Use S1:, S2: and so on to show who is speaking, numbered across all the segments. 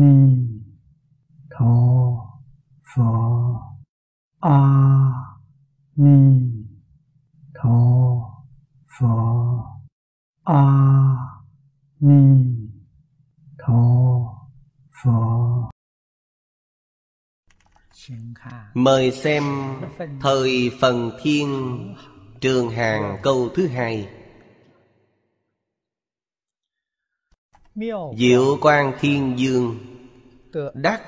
S1: ni tho pho. A ni tho pho. A ni tho pho.
S2: Mời xem Thời Phần Thiên Trường Hàng câu thứ hai. Diệu Quang Thiên Dương. Đắc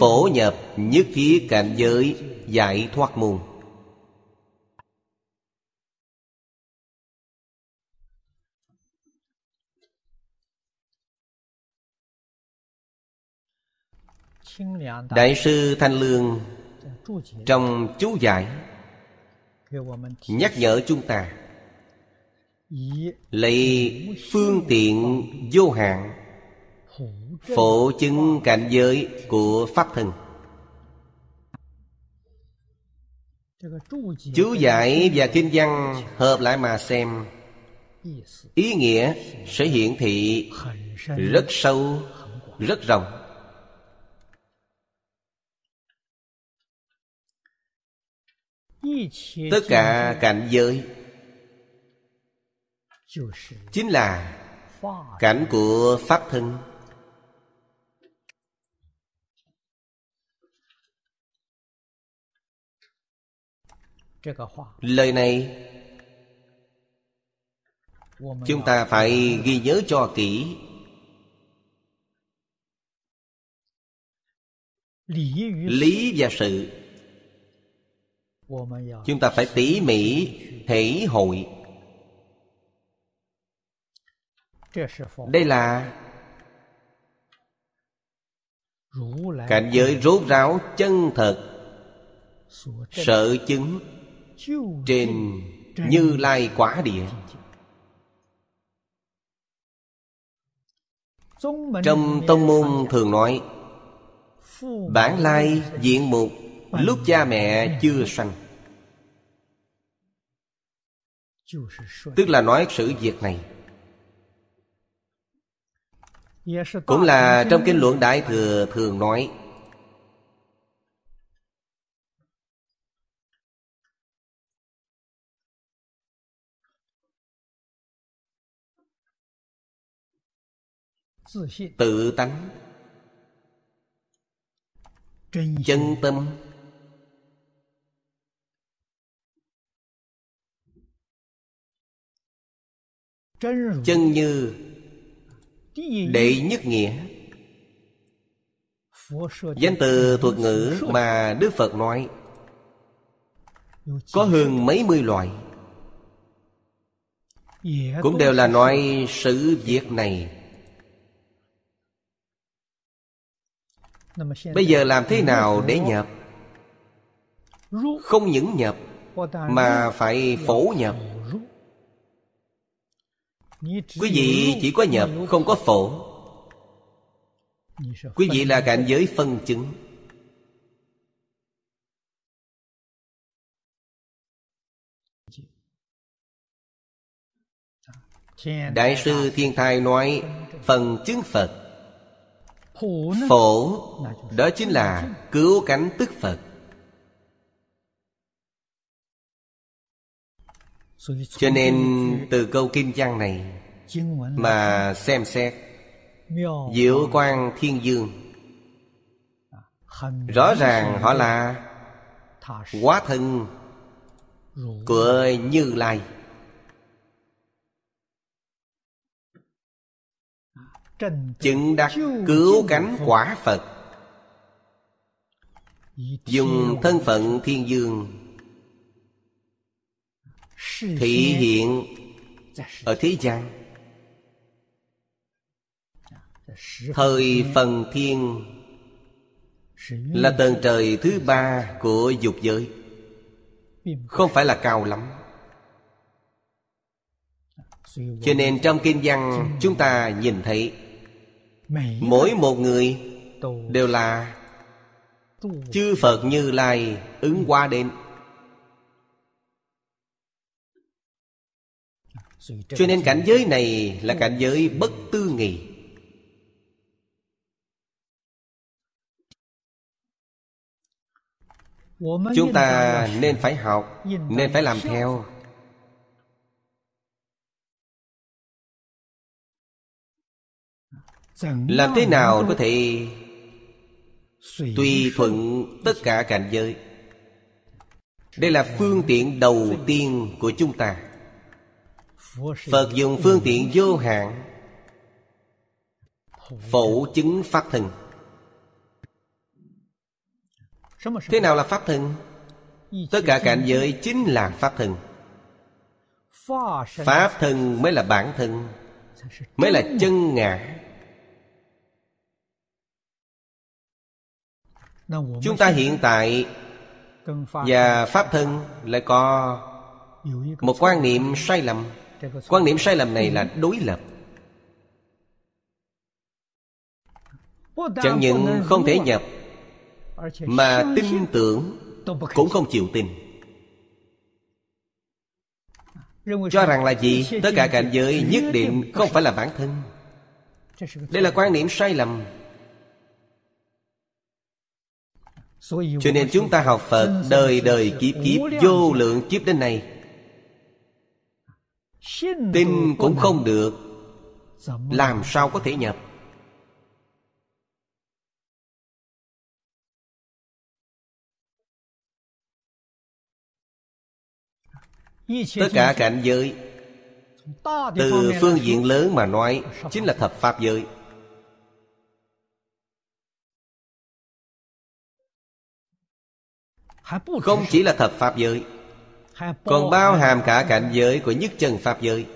S2: phổ nhập nhất thiết cảnh giới, Giải thoát môn. Đại sư Thanh Lương Trong chú giải Nhắc nhở chúng ta, Lấy phương tiện vô hạn Phổ chứng cảnh giới của Pháp thân Chú giải và kinh văn hợp lại mà xem. Ý nghĩa sẽ hiển thị rất sâu, rất rộng. Tất cả cảnh giới Chính là cảnh của Pháp thân. Lời này Chúng ta phải ghi nhớ cho kỹ. Lý và sự. Chúng ta phải tỉ mỉ thể hội. Đây là Cảnh giới rốt ráo chân thật Sợ chứng trên Như Lai quả địa. Trong tông môn thường nói, Bản lai diện mục Lúc cha mẹ chưa sanh. Tức là nói sự việc này. Cũng là trong kinh luận Đại Thừa thường nói Tự tánh. Chân tâm. Chân như. Đệ nhất nghĩa. Danh từ thuật ngữ mà Đức Phật nói. Có hơn mấy mươi loại. Cũng đều là nói sự việc này Bây giờ làm thế nào để nhập Không những nhập Mà phải phổ nhập Quý vị chỉ có nhập không có phổ. Quý vị là cảnh giới phân chứng. Đại sư Thiên Thai nói Phần chứng Phật Phổ Đó chính là cứu cánh tức Phật. Cho nên từ câu kinh văn này Mà xem xét Diệu quang thiên dương. Rõ ràng họ là Quá thân Của Như Lai Chứng đắc cứu cánh quả Phật. Dùng thân phận thiên dương. Thị hiện Ở thế gian. Thời phần thiên Là tầng trời thứ ba của dục giới. Không phải là cao lắm. Cho nên trong kinh văn Chúng ta nhìn thấy mỗi một người đều là chư phật như lai ứng qua đến cho nên cảnh giới này là cảnh giới bất tư nghị. Chúng ta nên phải học nên phải làm theo. Làm thế nào có thể tùy thuận tất cả cảnh giới? Đây là phương tiện đầu tiên của chúng ta. Phật dùng phương tiện vô hạn phổ chứng pháp thân. Thế nào là pháp thân? Tất cả cảnh giới chính là pháp thân. Pháp thân mới là bản thân mới là chân ngã chúng ta hiện tại và pháp thân lại có một quan niệm sai lầm. quan niệm sai lầm này là đối lập. Chẳng những không thể nhập mà tin tưởng cũng không chịu tin. Cho rằng là gì? Tất cả cảnh giới nhất định không phải là bản thân. Đây là quan niệm sai lầm cho nên chúng ta học phật đời đời kiếp kiếp vô lượng kiếp đến này tin cũng không được. Làm sao có thể nhập? Tất cả cảnh giới từ phương diện lớn mà nói chính là thập pháp giới không chỉ là thập pháp giới còn bao hàm cả cảnh giới của nhất chân pháp giới.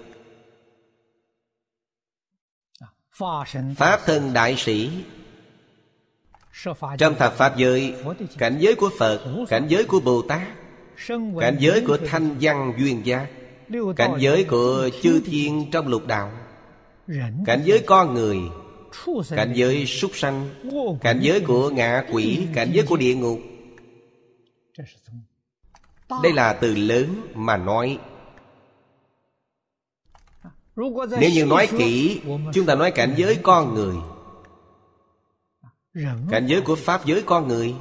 S2: Pháp thân đại sĩ. Trong thập pháp giới cảnh giới của phật cảnh giới của bồ tát cảnh giới của thanh văn duyên giác cảnh giới của chư thiên trong lục đạo cảnh giới con người cảnh giới súc sanh cảnh giới của ngạ quỷ cảnh giới của địa ngục đây là từ lớn mà nói. Nếu như nói kỹ chúng ta nói cảnh giới con người. Cảnh giới của pháp giới con người.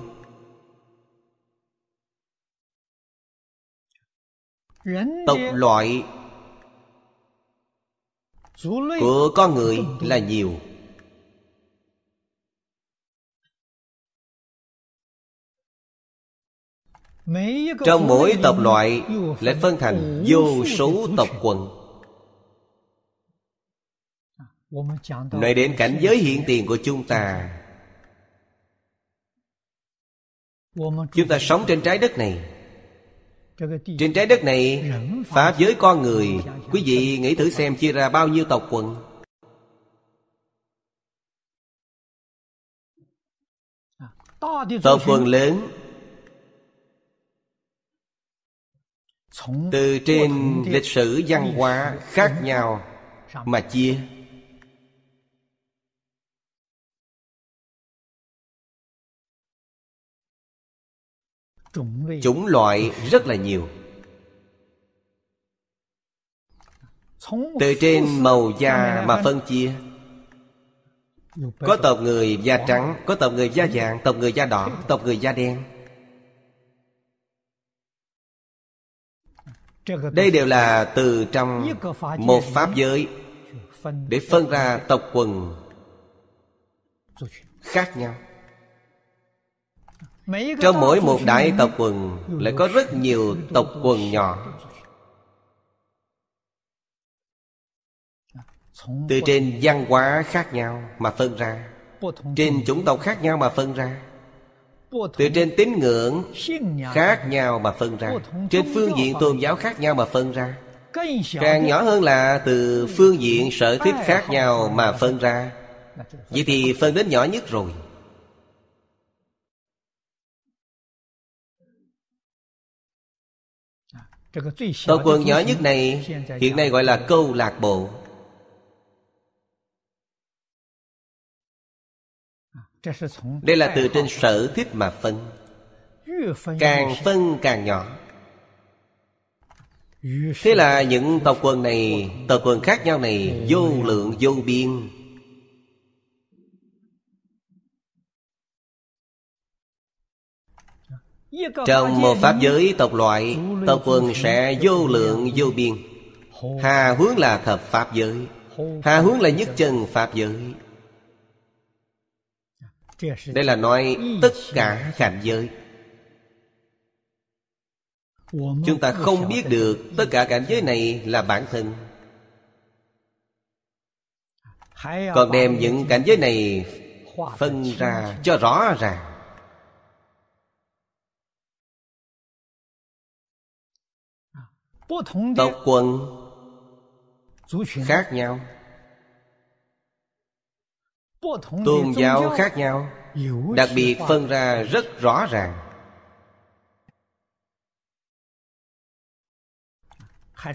S2: Tộc loại của con người là nhiều trong mỗi tộc loại lại phân thành vô số tộc quần. Nói đến cảnh giới hiện tiền của chúng ta chúng ta sống trên trái đất này. Trên trái đất này Pháp giới con người Quý vị nghĩ thử xem chia ra bao nhiêu tộc quần. Tộc quần lớn Từ trên lịch sử văn hóa khác nhau Mà chia. Chủng loại rất là nhiều. Từ trên màu da mà phân chia. Có tộc người da trắng có tộc người da vàng tộc người da đỏ tộc người da đen đây đều là từ trong một pháp giới để phân ra tộc quần khác nhau. Trong mỗi một đại tộc quần lại có rất nhiều tộc quần nhỏ. Từ trên văn hóa khác nhau mà phân ra, trên chủng tộc khác nhau mà phân ra từ trên tín ngưỡng khác nhau mà phân ra trên phương diện tôn giáo khác nhau mà phân ra càng nhỏ hơn là từ phương diện sở thích khác nhau mà phân ra vậy thì phân đến nhỏ nhất rồi Tộc quần nhỏ nhất này Hiện nay gọi là câu lạc bộ Đây là từ trên sở thích mà phân. Càng phân càng nhỏ. Thế là những tộc quần này Tộc quần khác nhau này Vô lượng vô biên. Trong một pháp giới tộc loại Tộc quần sẽ vô lượng vô biên. Hà hướng là thập pháp giới. Hà hướng là nhất chân pháp giới đây là nói tất cả cảnh giới. Chúng ta không biết được Tất cả cảnh giới này là bản thân. Còn đem những cảnh giới này Phân ra cho rõ ràng. Tộc quần khác nhau. Tôn giáo khác nhau, Đặc biệt phân ra rất rõ ràng.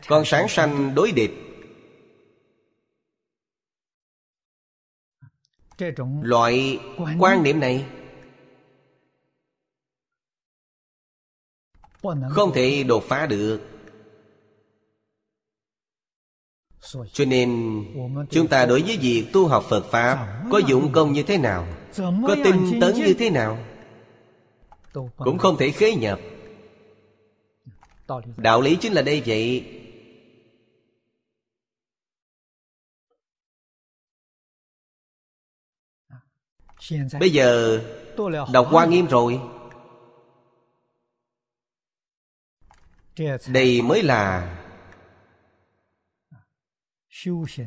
S2: Còn sáng sanh đối địch. Loại quan niệm này Không thể đột phá được. Cho nên Chúng ta đối với việc tu học Phật Pháp Có dụng công như thế nào Có tinh tấn như thế nào Cũng không thể khế nhập. Đạo lý chính là đây vậy. Bây giờ Đọc Hoa Nghiêm rồi. Đây mới là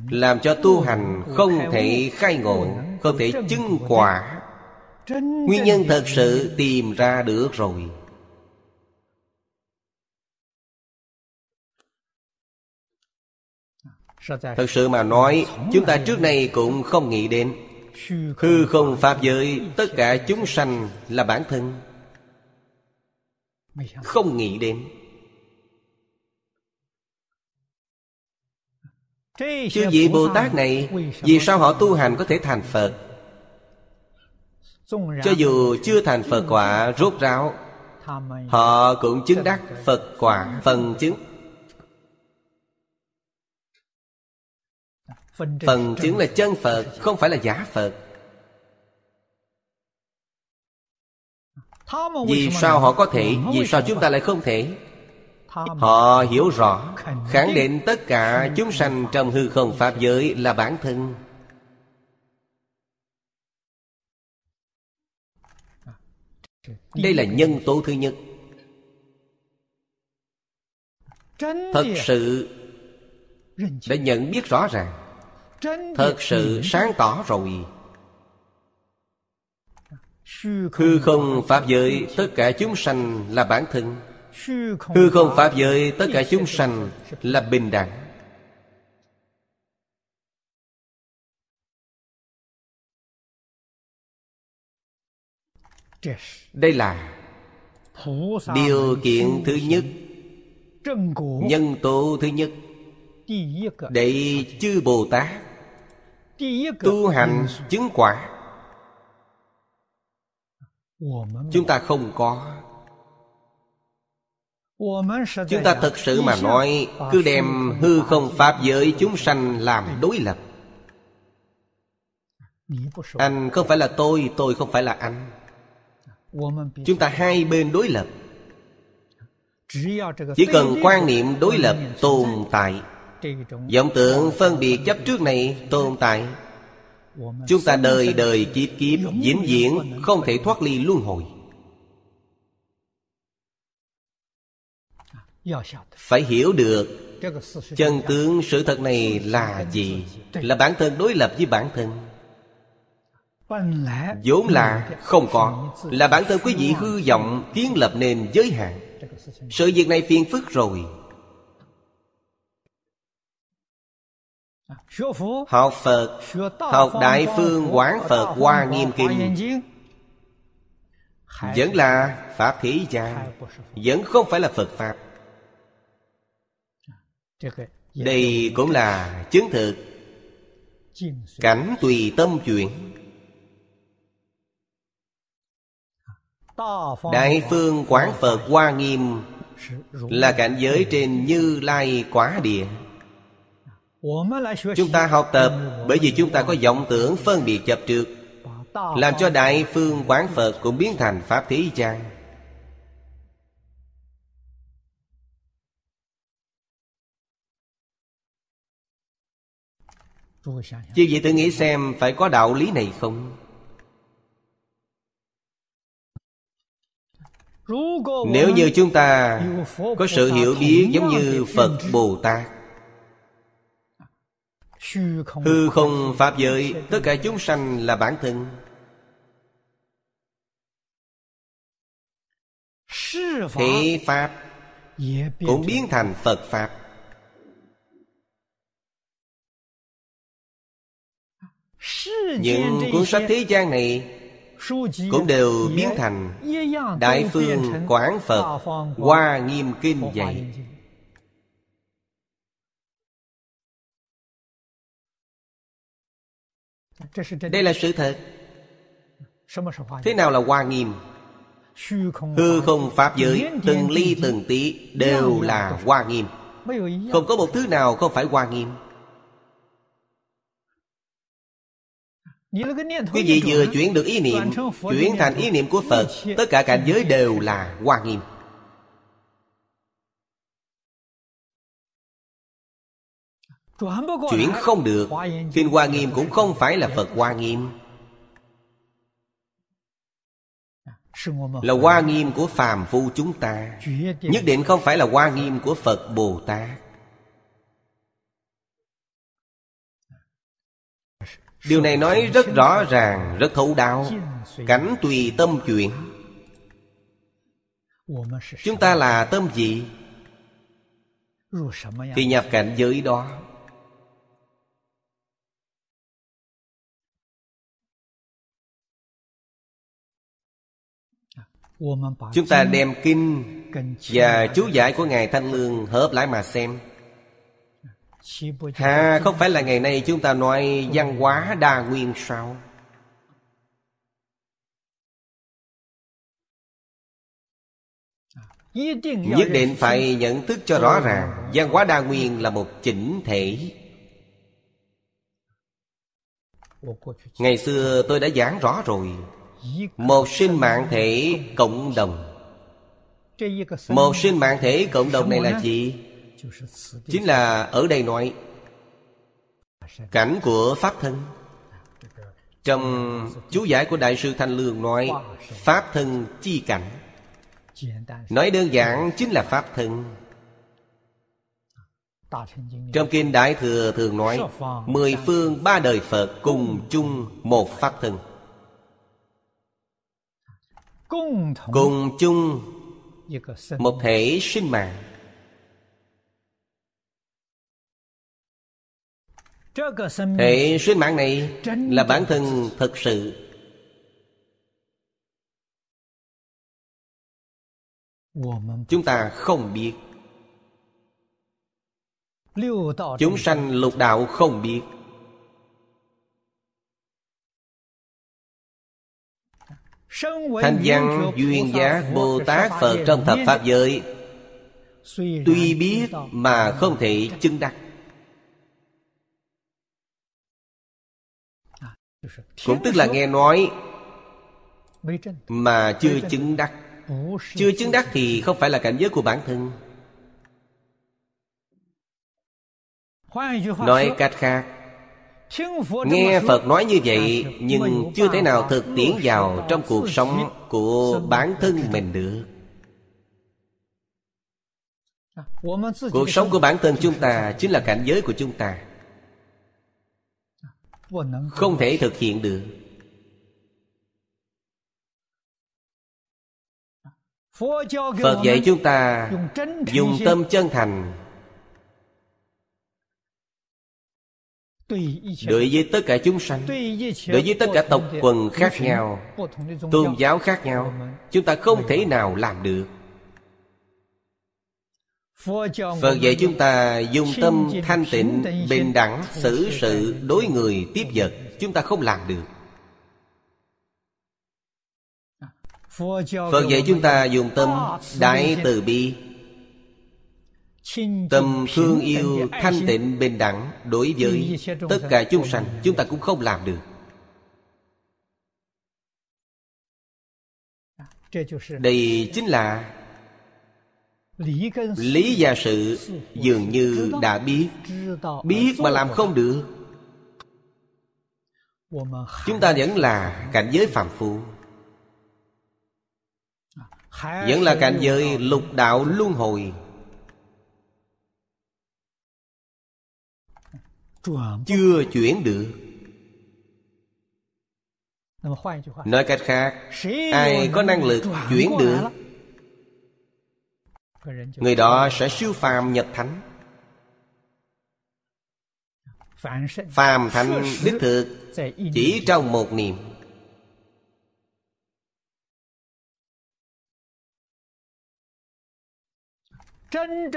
S2: Làm cho tu hành không thể khai ngộ Không thể chứng quả. Nguyên nhân thật sự tìm ra được rồi. Thật sự mà nói Chúng ta trước nay cũng không nghĩ đến. Hư không Pháp giới Tất cả chúng sanh là bản thân. Không nghĩ đến Chứ vị Bồ Tát này Vì sao họ tu hành có thể thành Phật? Cho dù chưa thành Phật quả rốt ráo Họ cũng chứng đắc Phật quả phần chứng. Phần chứng là chân Phật Không phải là giả Phật. Vì sao họ có thể? Vì sao chúng ta lại không thể Họ hiểu rõ Khẳng định tất cả chúng sanh Trong hư không Pháp giới là bản thân. Đây là nhân tố thứ nhất. Thật sự Đã nhận biết rõ ràng. Thật sự sáng tỏ rồi. Hư không Pháp giới Tất cả chúng sanh là bản thân Hư không Pháp giới Tất cả chúng sanh là bình đẳng. Đây là Điều kiện thứ nhất Nhân tố thứ nhất. Để chư Bồ Tát Tu hành chứng quả. Chúng ta không có Chúng ta thật sự mà nói Cứ đem hư không Pháp giới chúng sanh làm đối lập. Anh không phải là tôi Tôi không phải là anh. Chúng ta hai bên đối lập. Chỉ cần quan niệm đối lập tồn tại. Vọng tượng phân biệt chấp trước này tồn tại. Chúng ta đời đời kiếp kiếp vĩnh viễn không thể thoát ly luân hồi phải hiểu được chân tướng sự thật này là gì? là bản thân đối lập với bản thân. vốn là không có. là bản thân quý vị hư vọng kiến lập nên giới hạn. sự việc này phiền phức rồi. Học Phật Học Đại Phương Quán Phật Hoa Nghiêm Kinh. Vẫn là Pháp Thế gian Vẫn không phải là Phật Pháp Đây cũng là chứng thực. Cảnh tùy tâm chuyển. Đại phương quán Phật Hoa Nghiêm Là cảnh giới trên Như Lai Quả Địa. Chúng ta học tập Bởi vì chúng ta có vọng tưởng phân biệt chập trước Làm cho Đại Phương Quán Phật cũng biến thành Pháp Thế gian Chứ vị tự nghĩ xem phải có đạo lý này không? Nếu như chúng ta có sự hiểu biết giống như Phật Bồ Tát Hư không Pháp giới Tất cả chúng sanh là bản thân. Thế Pháp Cũng biến thành Phật Pháp Những cuốn sách thế gian này Cũng đều biến thành Đại phương Quảng Phật Hoa Nghiêm Kinh dạy Đây là sự thật. Thế nào là Hoa Nghiêm? Hư không Pháp giới Từng ly từng tí Đều là Hoa Nghiêm. Không có một thứ nào không phải Hoa Nghiêm Quý vị vừa chuyển được ý niệm Chuyển thành ý niệm của Phật Tất cả cảnh giới đều là Hoa Nghiêm. Chuyển không được Kinh Hoa Nghiêm cũng không phải là Phật Hoa Nghiêm. Là Hoa Nghiêm của phàm phu chúng ta. Nhất định không phải là Hoa Nghiêm của Phật Bồ Tát Điều này nói rất rõ ràng, Rất thấu đáo. Cảnh tùy tâm chuyển. Chúng ta là tâm gì Thì nhập cảnh giới đó. Chúng ta đem kinh Và chú giải của Ngài Thanh Lương Hợp lại mà xem. Hà không phải là ngày nay chúng ta nói văn hóa đa nguyên sao? Nhất định phải nhận thức cho rõ ràng, Văn hóa đa nguyên là một chỉnh thể. Ngày xưa tôi đã giảng rõ rồi. Một sinh mạng thể cộng đồng. Một sinh mạng thể cộng đồng này là gì? Chính là ở đây nói, Cảnh của Pháp thân. Trong chú giải của Đại sư Thanh Lương nói, Pháp thân chi cảnh. Nói đơn giản chính là Pháp thân. Trong Kinh Đại Thừa thường nói, Mười phương ba đời Phật cùng chung một Pháp thân. Cùng chung một thể sinh mạng. Hệ sinh mạng này là bản thân thực sự. Chúng ta không biết. Chúng sanh lục đạo không biết. Thanh văn duyên giác Bồ Tát Phật trong thập Pháp giới. Tuy biết mà không thể chứng đắc Cũng tức là nghe nói Mà chưa chứng đắc. Chưa chứng đắc thì không phải là cảnh giới của bản thân. Nói cách khác Nghe Phật nói như vậy Nhưng chưa thể nào thực tiễn vào Trong cuộc sống của bản thân mình được. Cuộc sống của bản thân chúng ta Chính là cảnh giới của chúng ta không thể thực hiện được. Phật dạy chúng ta dùng tâm chân thành. Đối với tất cả chúng sanh đối với tất cả tộc quần khác nhau tôn giáo khác nhau chúng ta không thể nào làm được Phật dạy chúng ta dùng tâm thanh tịnh Bình đẳng xử sự đối người tiếp vật. Chúng ta không làm được. Phật dạy chúng ta dùng tâm đại từ bi. Tâm thương yêu thanh tịnh bình đẳng Đối với tất cả chúng sanh. Chúng ta cũng không làm được. Đây chính là Lý và sự dường như đã biết. Biết mà làm không được. Chúng ta vẫn là cảnh giới phàm phu. Vẫn là cảnh giới lục đạo luân hồi. Chưa chuyển được. Nói cách khác, ai có năng lực chuyển được? Người đó sẽ siêu phàm nhập thánh. Phàm thánh đích thực chỉ trong một niệm.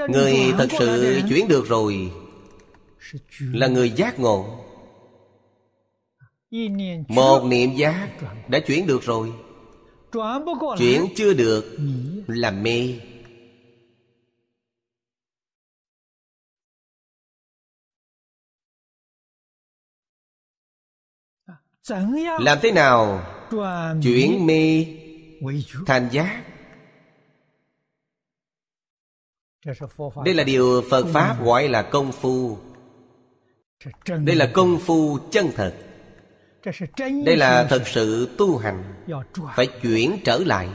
S2: Người thật sự chuyển được rồi. Là người giác ngộ. Một niệm giác đã chuyển được rồi. Chuyển chưa được là mê làm thế nào? chuyển mê thành giác. Đây là điều phật pháp gọi là công phu. Đây là công phu chân thật. Đây là thật sự tu hành. Phải chuyển trở lại.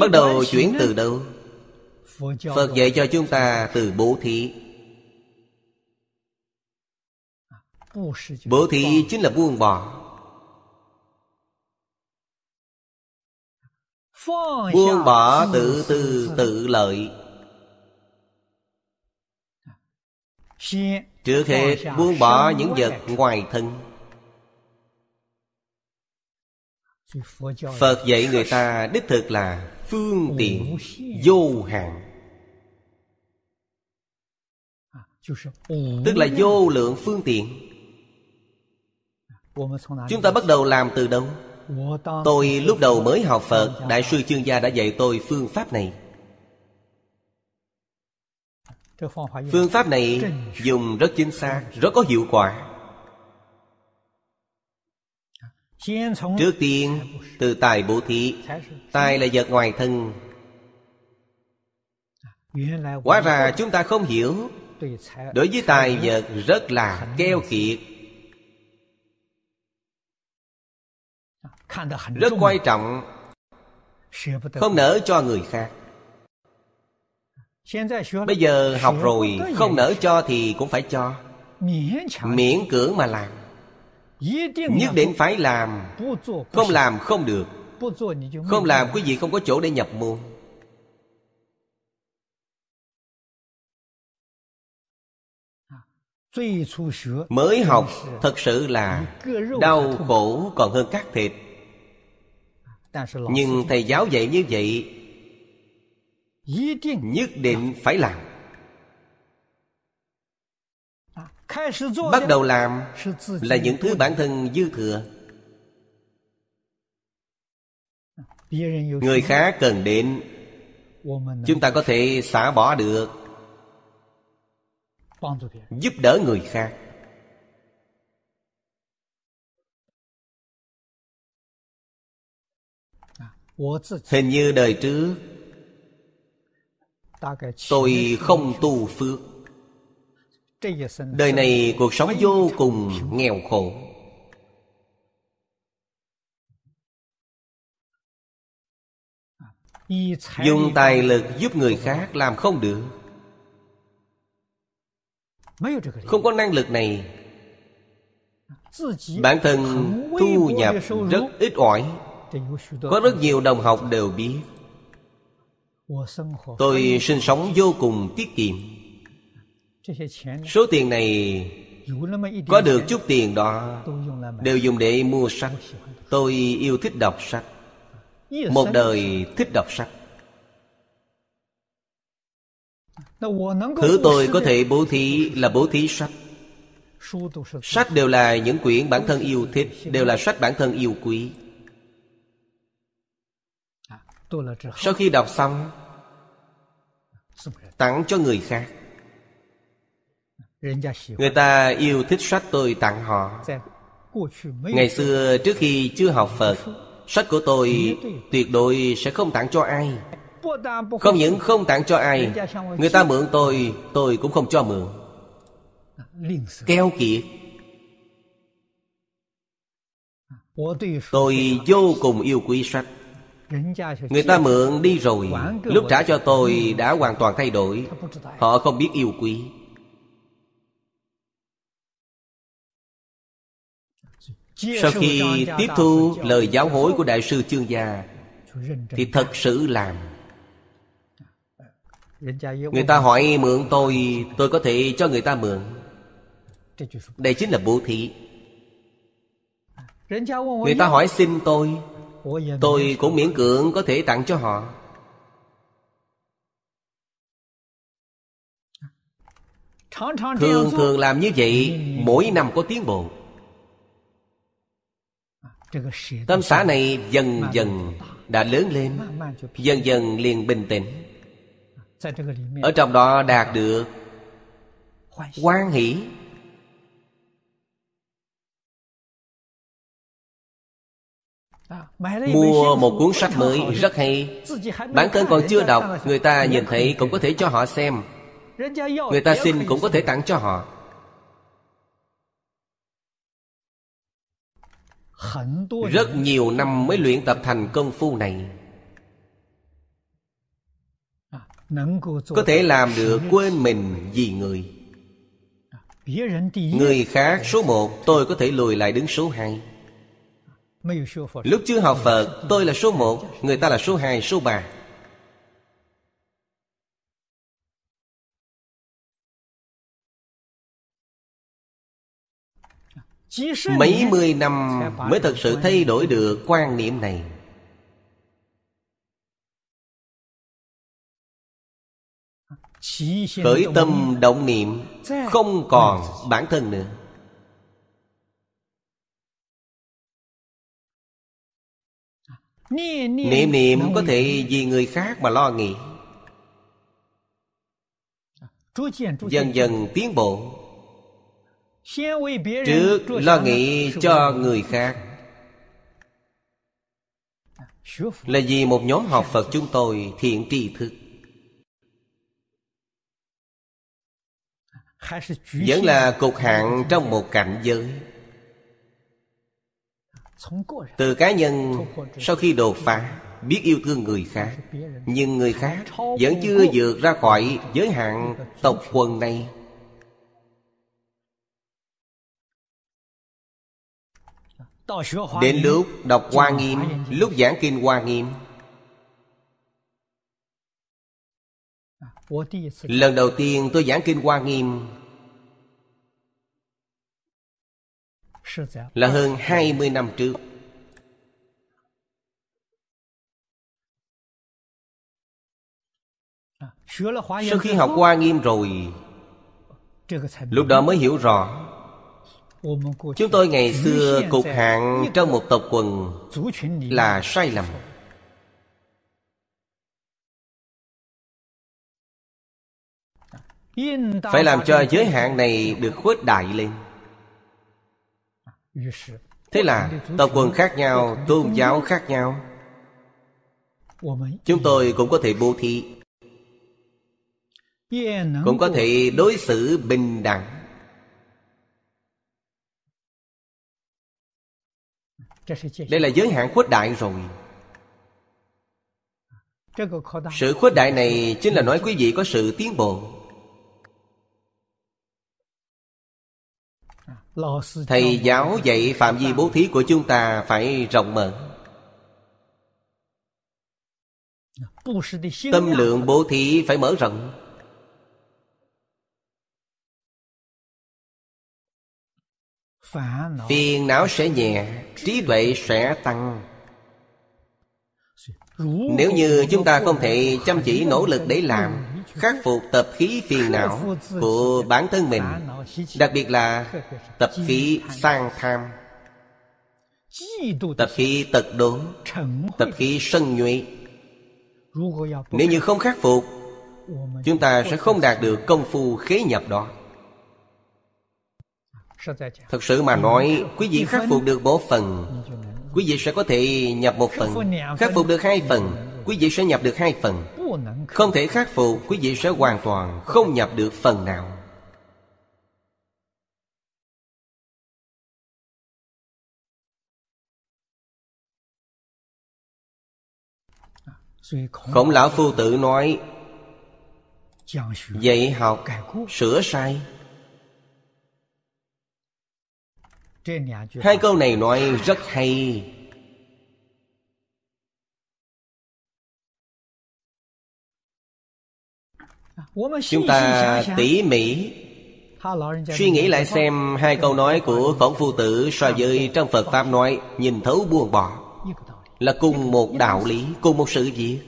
S2: Bắt đầu chuyển từ đâu? Phật dạy cho chúng ta từ bố thí bố thí chính là buông bỏ buông bỏ tự tư tự lợi. Trước hết buông bỏ những vật ngoài thân. Phật dạy người ta đích thực là phương tiện vô hạn. Tức là vô lượng phương tiện chúng ta bắt đầu làm từ đâu? Tôi lúc đầu mới học phật, đại sư chương gia đã dạy tôi phương pháp này. Phương pháp này dùng rất chính xác, rất có hiệu quả. Trước tiên, từ tài bố thí, tài là vật ngoài thân. Hóa ra chúng ta không hiểu. Đối với tài vật rất là keo kiệt. Rất quan trọng. không nỡ cho người khác. bây giờ học rồi không nỡ cho thì cũng phải cho. miễn cưỡng mà làm. nhất định phải làm. không làm không được. không làm quý vị không có chỗ để nhập môn. Mới học thật sự là đau khổ còn hơn cắt thịt nhưng thầy giáo dạy như vậy nhất định phải làm. bắt đầu làm là những thứ bản thân dư thừa. Người khác cần đến chúng ta có thể xả bỏ được giúp đỡ người khác hình như đời trước tôi không tu phước. đời này cuộc sống vô cùng nghèo khổ. dùng tài lực giúp người khác làm không được. không có năng lực này. bản thân thu nhập rất ít ỏi có rất nhiều đồng học đều biết. Tôi sinh sống vô cùng tiết kiệm. Số tiền này có được chút tiền đó đều dùng để mua sách. Tôi yêu thích đọc sách. Một đời thích đọc sách. Thứ tôi có thể bố thí là bố thí sách. Sách đều là những quyển bản thân yêu thích đều là sách bản thân yêu quý sau khi đọc xong tặng cho người khác. Người ta yêu thích sách tôi tặng họ. Ngày xưa trước khi chưa học phật sách của tôi tuyệt đối sẽ không tặng cho ai. Không những không tặng cho ai Người ta mượn tôi Tôi cũng không cho mượn. Keo kiệt. Tôi vô cùng yêu quý sách Người ta mượn đi rồi. Lúc trả cho tôi đã hoàn toàn thay đổi. Họ không biết yêu quý. Sau khi tiếp thu lời giáo hối của Đại sư Chương Gia Thì thật sự làm. Người ta hỏi mượn tôi Tôi có thể cho người ta mượn. Đây chính là bố thí. Người ta hỏi xin tôi Tôi cũng miễn cưỡng có thể tặng cho họ. Thường thường làm như vậy Mỗi năm có tiến bộ. Tâm xã này dần dần đã lớn lên Dần dần liền bình tĩnh. Ở trong đó đạt được quan hỷ Mua một cuốn sách mới rất hay. Bản thân còn chưa đọc Người ta nhìn thấy cũng có thể cho họ xem. Người ta xin cũng có thể tặng cho họ. Rất nhiều năm mới luyện tập thành công phu này. Có thể làm được quên mình vì người. Người khác số một Tôi có thể lùi lại đứng số hai Lúc chưa học Phật Tôi là số một Người ta là số hai, số ba. Mấy mươi năm mới thật sự thay đổi được quan niệm này. Khởi tâm động niệm Không còn bản thân nữa. Niệm niệm có thể vì người khác mà lo nghĩ. Dần dần tiến bộ. Trước lo nghĩ cho người khác. Là vì một nhóm học Phật chúng tôi thiện tri thức. Vẫn là cục hạn trong một cảnh giới từ cá nhân sau khi đột phá biết yêu thương người khác. nhưng người khác vẫn chưa vượt ra khỏi giới hạn tộc quần này. Đến lúc đọc hoa nghiêm lúc giảng kinh hoa nghiêm. Lần đầu tiên tôi giảng kinh hoa nghiêm là hơn 20 năm trước. Sau khi học qua nghiêm rồi Lúc đó mới hiểu rõ. Chúng tôi ngày xưa cục hạn trong một tộc quần Là sai lầm. Phải làm cho giới hạn này được khuếch đại lên Thế là tộc quần khác nhau, Tôn giáo khác nhau. Chúng tôi cũng có thể bố thí. Cũng có thể đối xử bình đẳng. Đây là giới hạn khuếch đại rồi. Sự khuếch đại này Chính là nói quý vị có sự tiến bộ. Thầy giáo dạy phạm vi bố thí của chúng ta phải rộng mở. Tâm lượng bố thí phải mở rộng. Phiền não sẽ nhẹ Trí tuệ sẽ tăng. Nếu như chúng ta không thể chăm chỉ nỗ lực để làm khắc phục tập khí phiền não của bản thân mình đặc biệt là tập khí sang tham tập khí tật đố tập khí sân nhuệ. Nếu như không khắc phục chúng ta sẽ không đạt được công phu khế nhập đó. Thật sự mà nói quý vị khắc phục được một phần quý vị sẽ có thể nhập một phần. khắc phục được hai phần. quý vị sẽ nhập được hai phần không thể khắc phục Quý vị sẽ hoàn toàn không nhập được phần nào. Khổng lão phu tử nói, Dạy học, Sửa sai. Hai câu này nói rất hay. Chúng ta tỉ mỉ Suy nghĩ lại xem hai câu nói của Khổng Phu Tử So với trong Phật Pháp nói Nhìn thấu buông bỏ Là cùng một đạo lý Cùng một sự việc.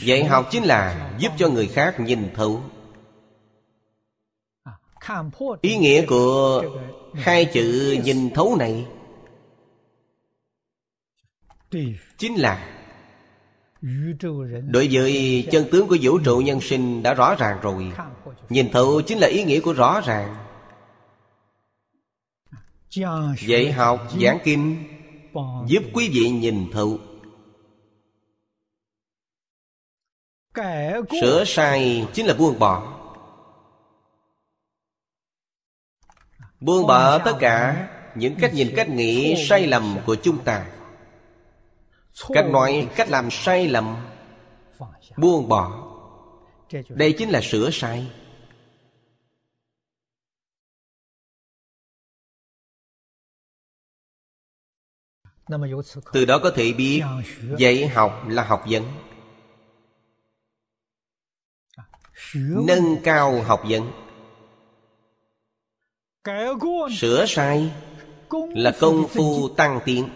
S2: Dạy học chính là giúp cho người khác nhìn thấu. Ý nghĩa của hai chữ nhìn thấu này Chính là Đối với chân tướng của vũ trụ nhân sinh đã rõ ràng rồi. Nhìn thấu chính là ý nghĩa của rõ ràng. Dạy học giảng kinh Giúp quý vị nhìn thấu. Sửa sai chính là buông bỏ. Buông bỏ tất cả những cách nhìn cách nghĩ sai lầm của chúng ta Cách nói, cách làm sai lầm. Buông bỏ. Đây chính là sửa sai. Từ đó có thể biết Dạy học là học vấn. Nâng cao học vấn. Sửa sai Là công phu tăng tiến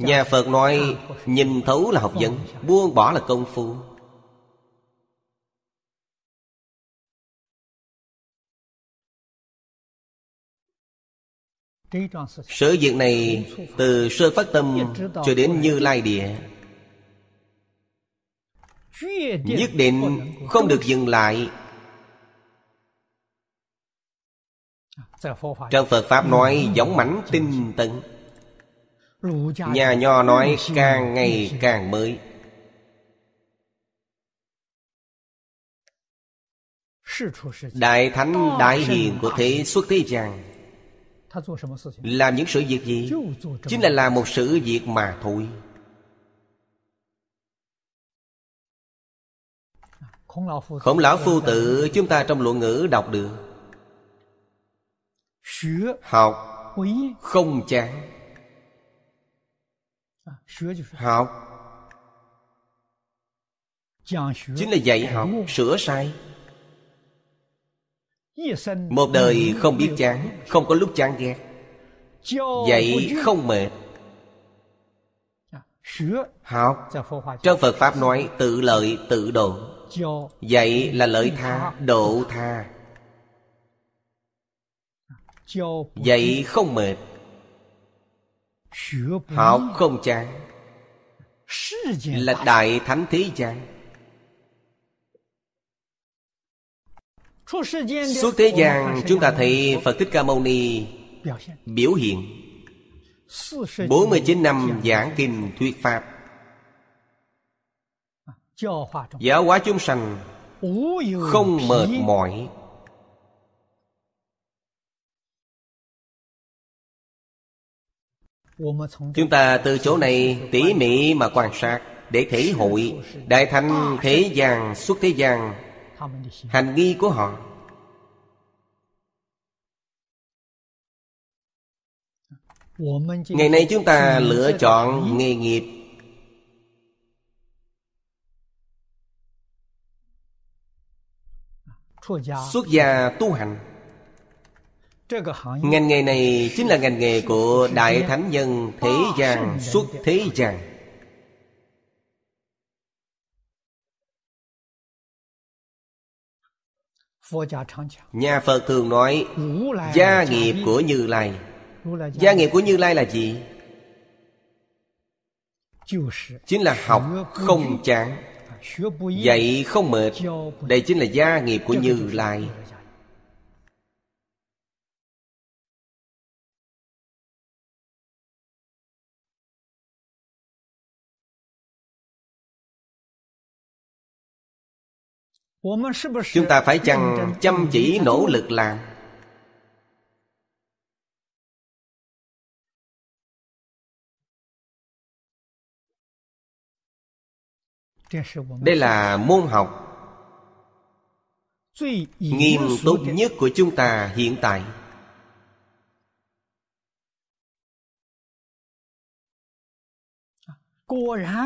S2: Nhà Phật nói Nhìn thấu là học vấn Buông bỏ là công phu. Sự việc này Từ sơ phát tâm Cho đến như lai địa. Nhất định không được dừng lại. Trong Phật Pháp nói giống mãnh tinh tấn Nhà nho nói càng ngày càng mới. Đại Thánh Đại Hiền của thế xuất thế gian Làm những sự việc gì? Chính là làm một sự việc mà thôi. Khổng lão phu tự chúng ta trong luận ngữ đọc được. Học không chán Học。Chính là dạy học, sửa sai Một đời không biết chán Không có lúc chán ghét。Dạy không mệt。Học。Trong Phật Pháp nói tự lợi tự độ。Dạy là lợi tha, độ tha Dạy không mệt Học không chán. Là đại thánh thế gian. Suốt thế gian chúng ta thấy Phật Thích Ca Mâu Ni biểu hiện. 49 năm giảng kinh thuyết Pháp. Giáo hóa chúng sanh Không mệt mỏi Chúng ta từ chỗ này tỉ mỉ mà quan sát Để thể hội Đại thanh thế gian xuất thế gian, Hành nghi của họ. Ngày nay chúng ta lựa chọn nghề nghiệp. Xuất gia tu hành. Ngành nghề này chính là ngành nghề của Đại Thánh Nhân Thế gian xuất thế gian. Nhà Phật thường nói Gia nghiệp của Như Lai. Gia nghiệp của Như Lai là gì? Chính là học không chán Dạy không mệt. Đây chính là gia nghiệp của Như Lai chúng ta phải chăng chăm chỉ nỗ lực làm? đây là môn học nghiêm túc nhất của chúng ta hiện tại.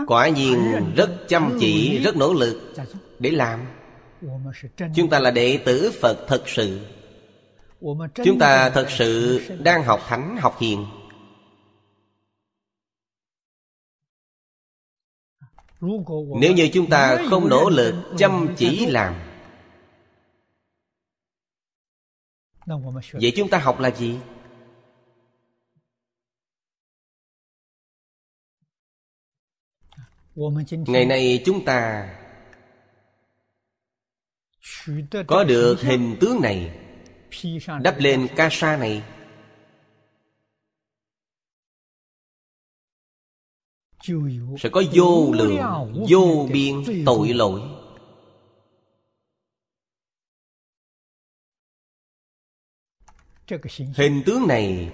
S2: Quả nhiên rất chăm chỉ rất nỗ lực để làm chúng ta là đệ tử phật thật sự. Chúng ta thật sự đang học thánh, học hiền. Nếu như chúng ta không nỗ lực, chăm chỉ làm, vậy chúng ta học là gì? Ngày nay chúng ta có được hình tướng này đắp lên ca sa này. sẽ có vô lượng vô biên tội lỗi. hình tướng này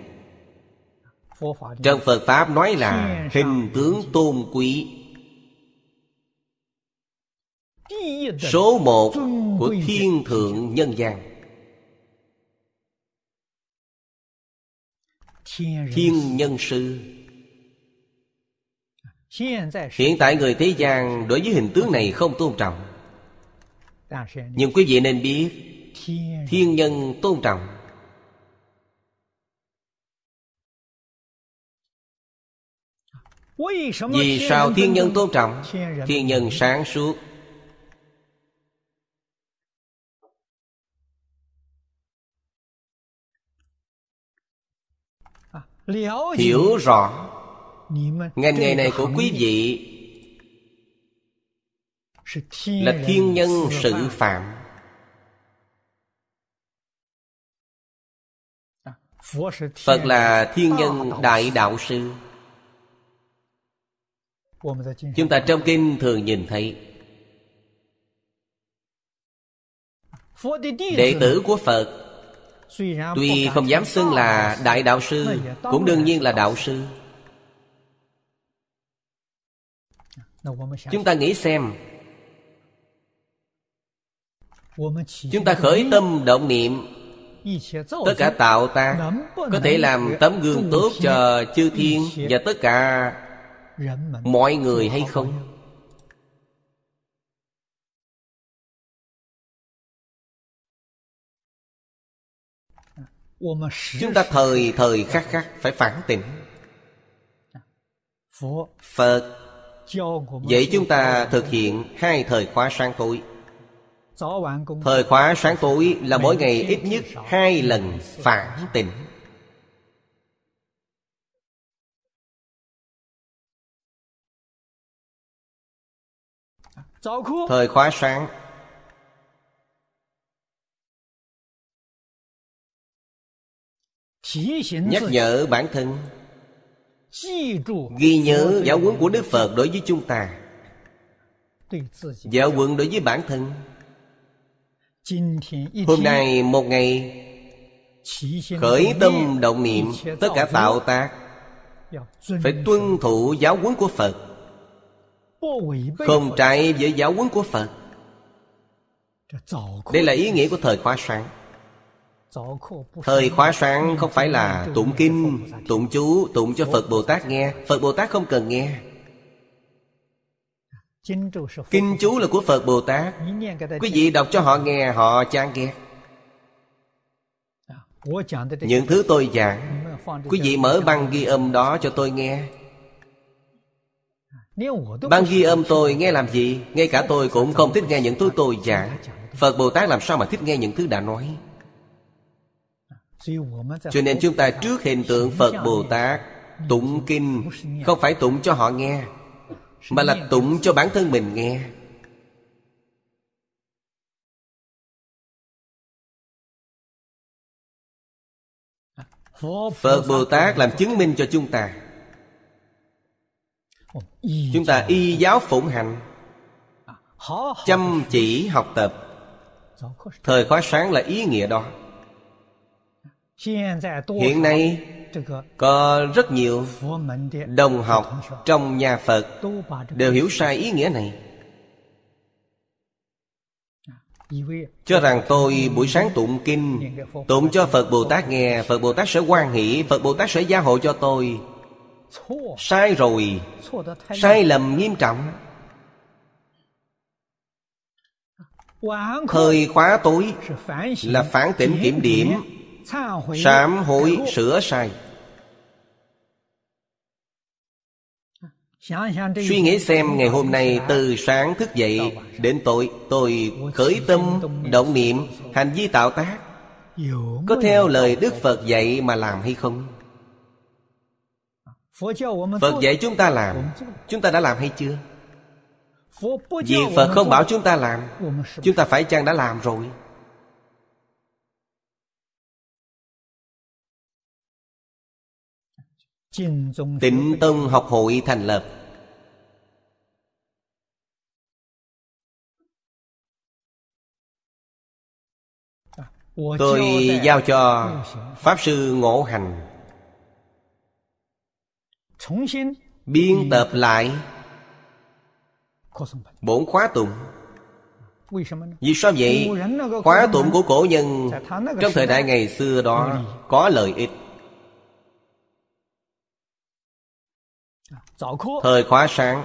S2: trong phật pháp nói là hình tướng tôn quý số một của thiên thượng nhân gian. Thiên nhân sư. hiện tại người thế gian đối với hình tướng này không tôn trọng. Nhưng quý vị nên biết thiên nhân tôn trọng. Vì sao thiên nhân tôn trọng? thiên nhân sáng suốt hiểu rõ. Ngành nghề này của quý vị là thiên nhân sự phạm. phật là thiên nhân đại đạo sư. Chúng ta trong kinh thường nhìn thấy. Đệ tử của phật Tuy không dám xưng là Đại Đạo Sư, Cũng đương nhiên là Đạo Sư. Chúng ta nghĩ xem. Chúng ta khởi tâm động niệm. Tất cả tạo ta Có thể làm tấm gương tốt cho chư thiên Và tất cả mọi người hay không? Chúng ta thời thời khắc khắc phải phản tỉnh. Phật dạy chúng ta thực hiện hai thời khóa sáng tối. Thời khóa sáng tối là mỗi ngày ít nhất hai lần phản tỉnh. Thời khóa sáng nhắc nhở bản thân. Ghi nhớ giáo huấn của đức phật đối với chúng ta. Giáo huấn đối với bản thân. Hôm nay một ngày khởi tâm động niệm tất cả tạo tác phải tuân thủ giáo huấn của phật. Không trái với giáo huấn của phật. Đây là ý nghĩa của thời khóa sáng Thời khóa sáng không phải là tụng kinh, Tụng chú, Tụng cho Phật Bồ Tát nghe. Phật Bồ Tát không cần nghe. Kinh chú là của Phật Bồ Tát. Quý vị đọc cho họ nghe, Họ chán ghét. Những thứ tôi giảng, Quý vị mở băng ghi âm đó cho tôi nghe. Băng ghi âm tôi nghe làm gì? Ngay cả tôi cũng không thích nghe những thứ tôi giảng. Phật Bồ Tát làm sao mà thích nghe những thứ đã nói? Cho nên chúng ta trước hiện tượng phật bồ tát tụng kinh không phải tụng cho họ nghe mà là tụng cho bản thân mình nghe. Phật bồ tát làm chứng minh cho chúng ta. Chúng ta y giáo phụng hành chăm chỉ học tập. Thời khóa sáng là ý nghĩa đó Hiện nay có rất nhiều đồng học trong nhà Phật đều hiểu sai ý nghĩa này. Cho rằng tôi buổi sáng tụng kinh Tụng cho Phật Bồ Tát nghe Phật Bồ Tát sẽ quan hỷ Phật Bồ Tát sẽ gia hộ cho tôi. Sai rồi. Sai lầm nghiêm trọng. Thời khóa tối Là phản tỉnh kiểm điểm Sám hối sửa sai. Suy nghĩ xem ngày hôm nay từ sáng thức dậy đến tối Tôi khởi tâm, động niệm, hành vi tạo tác. Có theo lời Đức Phật dạy mà làm hay không? Phật dạy chúng ta làm. Chúng ta đã làm hay chưa? Việc Phật không bảo chúng ta làm. Chúng ta phải chăng đã làm rồi? Tịnh Tông học hội thành lập. Tôi giao cho Pháp Sư Ngộ Hành. Biên tập lại. Bổn khóa tụng. Vì sao vậy? Khóa tụng của cổ nhân Trong thời đại ngày xưa đó Có lợi ích Thời khóa sáng.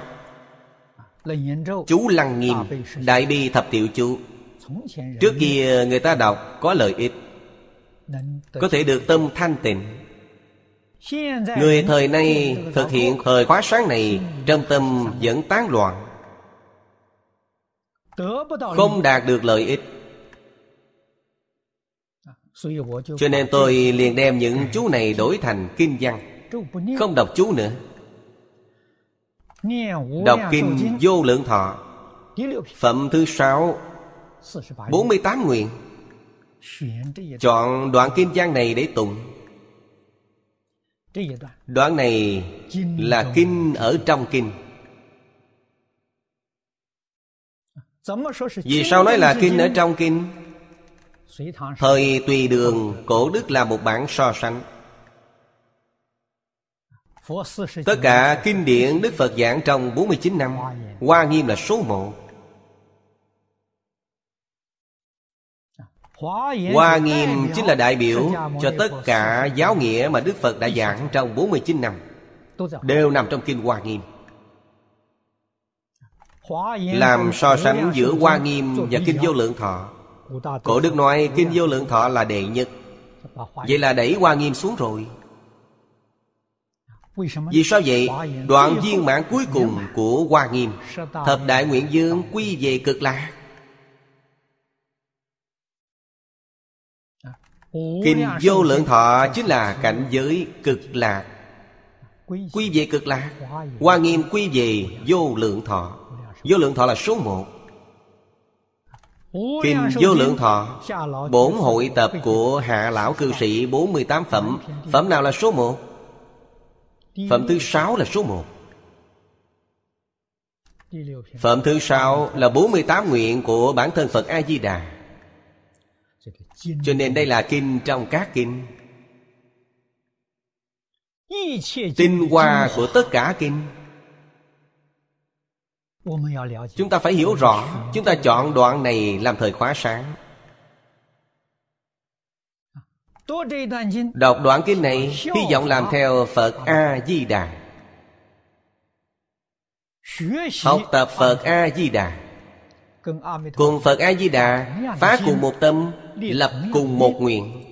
S2: Chú Lăng Nghiêm Đại bi thập tiểu chú. Trước kia người ta đọc có lợi ích. Có thể được tâm thanh tịnh. Người thời nay thực hiện thời khóa sáng này Trong tâm vẫn tán loạn. Không đạt được lợi ích. Cho nên tôi liền đem những chú này đổi thành kinh văn. Không đọc chú nữa Đọc kinh vô lượng thọ Phẩm thứ sáu 48 nguyện. Chọn đoạn kinh văn này để tụng. Đoạn. Này là kinh ở trong kinh. Vì sao nói là kinh ở trong kinh? Thời tùy đường cổ đức là một bản so sánh Tất cả kinh điển Đức Phật giảng trong 49 năm Hoa nghiêm. Là số một. Hoa nghiêm chính là đại biểu cho tất cả giáo nghĩa mà Đức Phật đã giảng trong 49 năm. Đều nằm trong Kinh Hoa Nghiêm. Làm so sánh giữa Hoa Nghiêm và Kinh Vô Lượng Thọ. Cổ Đức nói Kinh Vô Lượng Thọ là đệ nhất. Vậy là đẩy Hoa Nghiêm xuống rồi Vì sao vậy? Đoạn viên mãn cuối cùng của Hoa Nghiêm. Thập Đại Nguyện Dương quy về cực lạc. Kinh vô lượng thọ chính là cảnh giới cực lạc. Quy về cực lạc. Hoa nghiêm. Quy về vô lượng thọ. Vô lượng thọ là số một. Kinh vô lượng thọ. Bốn hội tập của hạ lão cư sĩ 48 phẩm. Phẩm nào là số một Phẩm thứ sáu là số một. Phẩm thứ sáu là 48 nguyện của bản thân Phật A-di-đà. Cho nên đây là kinh trong các kinh. Tinh hoa của tất cả kinh. Chúng ta phải hiểu rõ, Chúng ta chọn đoạn này làm thời khóa sáng. Đọc đoạn kinh này, Hy vọng làm theo Phật A-di-đà. Học tập Phật A-di-đà. Cùng Phật A-di-đà, Phá cùng một tâm, Lập cùng một nguyện.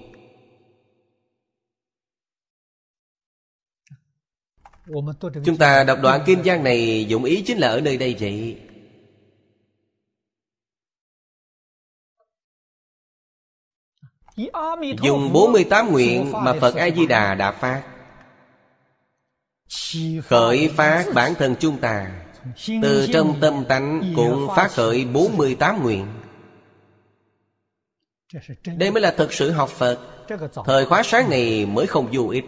S2: Chúng ta đọc đoạn kinh văn này, Dụng ý chính là ở nơi đây vậy. Dùng 48 nguyện mà Phật A-di-đà đã phát. Khởi phát bản thân chúng ta. Từ trong tâm tánh cũng phát khởi 48 nguyện. Đây mới là thực sự học Phật. Thời khóa sáng này mới không vô ích.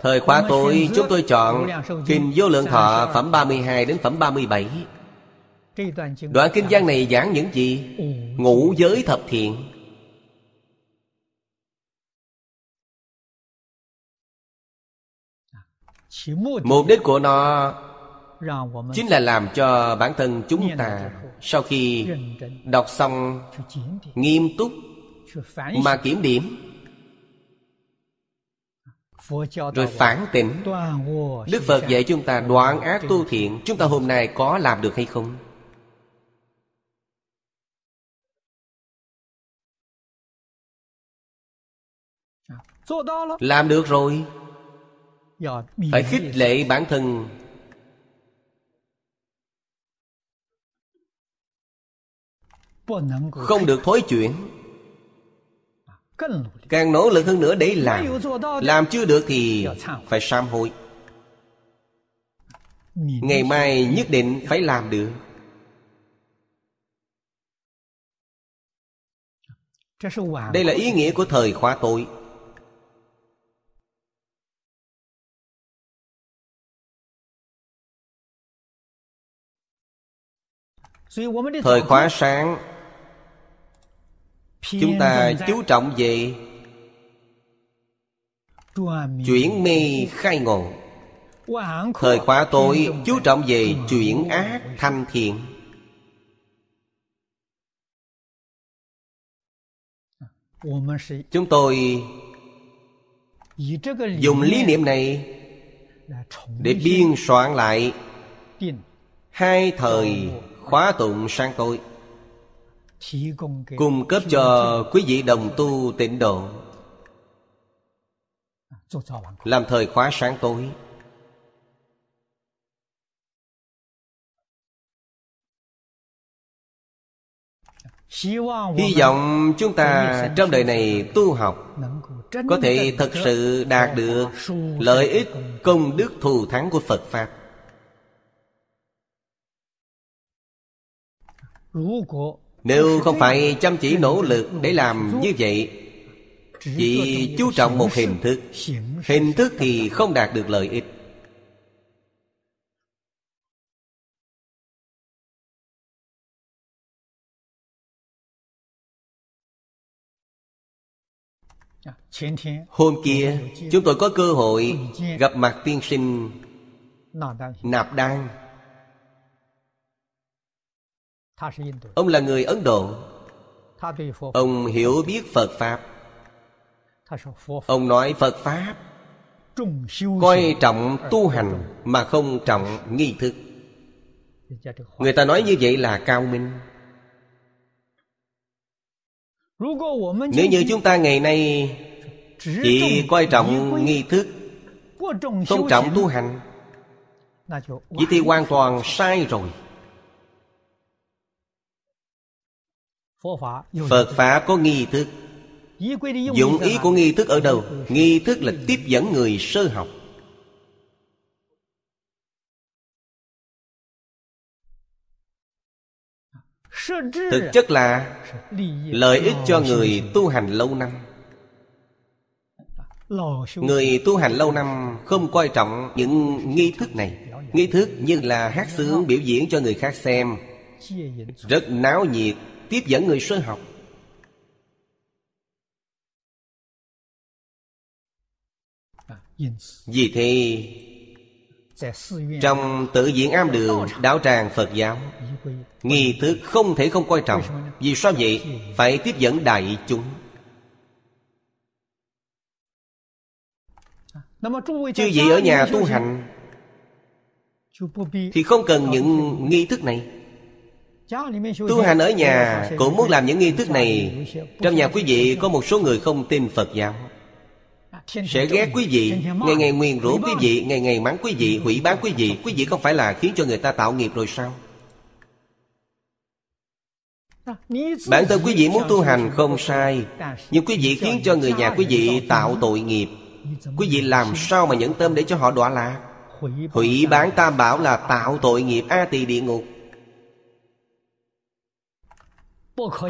S2: Thời khóa tối chúng tôi chọn Kinh Vô Lượng Thọ phẩm 32 đến phẩm 37 Đoạn kinh văn này giảng những gì? Ngũ giới thập thiện. Mục đích của nó Chính là làm cho bản thân chúng ta Sau khi đọc xong Nghiêm túc Mà kiểm điểm Rồi phản tỉnh. Đức Phật dạy chúng ta đoạn ác tu thiện. Chúng ta hôm nay có làm được hay không? Làm được rồi. Phải khích lệ bản thân. Không được thối chuyển. Càng nỗ lực hơn nữa để làm. Làm chưa được thì phải sám hối. Ngày mai nhất định phải làm được. Đây là ý nghĩa của thời khóa tội Thời khóa sáng. Chúng ta chú trọng về Chuyển mê khai ngộ Thời khóa tối chú trọng về chuyển ác thanh thiện. Chúng tôi dùng lý niệm này để biên soạn lại hai thời khóa tụng sáng tối cung cấp cho quý vị đồng tu tịnh độ. Làm thời khóa sáng tối. Hy vọng chúng ta trong đời này tu học có thể thật sự đạt được lợi ích công đức thù thắng của phật pháp. Nếu không phải chăm chỉ nỗ lực để làm như vậy, Chỉ chú trọng một hình thức. Hình thức thì không đạt được lợi ích. Hôm kia, chúng tôi có cơ hội gặp mặt tiên sinh Nạp Đan. Ông là người Ấn Độ. Ông hiểu biết Phật Pháp. Ông nói Phật Pháp. Coi trọng tu hành Mà không trọng nghi thức. Người ta nói như vậy là cao minh. Nếu như chúng ta ngày nay Chỉ coi trọng nghi thức Không trọng tu hành Vậy thì hoàn toàn sai rồi Phật Pháp có nghi thức. Dụng ý của nghi thức ở đâu? Nghi thức là tiếp dẫn người sơ học. Thực chất là Lợi ích cho người tu hành lâu năm. Người tu hành lâu năm không coi trọng những nghi thức này. Nghi thức như là hát sướng biểu diễn cho người khác xem. Rất náo nhiệt tiếp dẫn người sơ học. Vì thế, trong tự diễn am đường đạo tràng phật giáo, nghi thức không thể không coi trọng. Vì sao vậy? Phải tiếp dẫn đại chúng. Chư vị ở nhà tu hành, thì không cần những nghi thức này. Tu hành ở nhà cũng muốn làm những nghi thức này. Trong nhà quý vị có một số người không tin Phật giáo. Sẽ ghét quý vị, Ngày ngày nguyền rủa quý vị, Ngày ngày mắng quý vị, Hủy bán quý vị. Quý vị không phải là khiến cho người ta tạo nghiệp rồi sao? Bản thân quý vị muốn tu hành không sai, Nhưng quý vị khiến cho người nhà quý vị tạo tội nghiệp. Quý vị làm sao mà nhẫn tâm để cho họ đọa lạc? Hủy bán tam bảo là tạo tội nghiệp, A tỳ địa ngục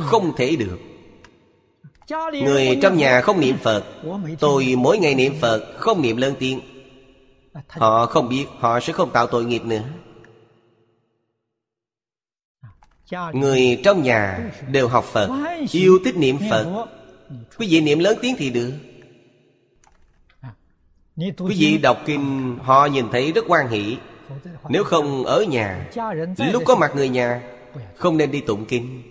S2: không thể được. Người trong nhà không niệm phật. Tôi mỗi ngày niệm phật, không niệm lớn tiếng. họ không biết, họ sẽ không tạo tội nghiệp nữa. Người trong nhà đều học Phật, Yêu thích niệm Phật. Quý vị niệm lớn tiếng thì được. Quý vị đọc kinh, Họ nhìn thấy rất quan hỷ. Nếu không, ở nhà, Lúc có mặt người nhà, Không nên đi tụng kinh.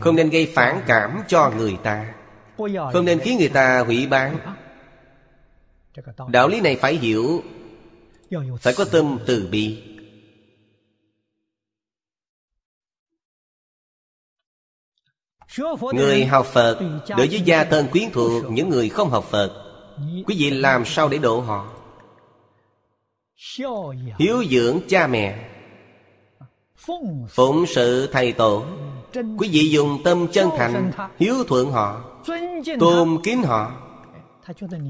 S2: Không nên gây phản cảm cho người ta. Không nên khiến người ta hủy bán. Đạo lý này phải hiểu. Phải có tâm từ bi. Người học Phật Đối với gia thân quyến thuộc Những người không học Phật Quý vị làm sao để độ họ? Hiếu dưỡng cha mẹ. Phụng sự thầy tổ Quý vị dùng tâm chân thành Hiếu thuận họ Tôn kính họ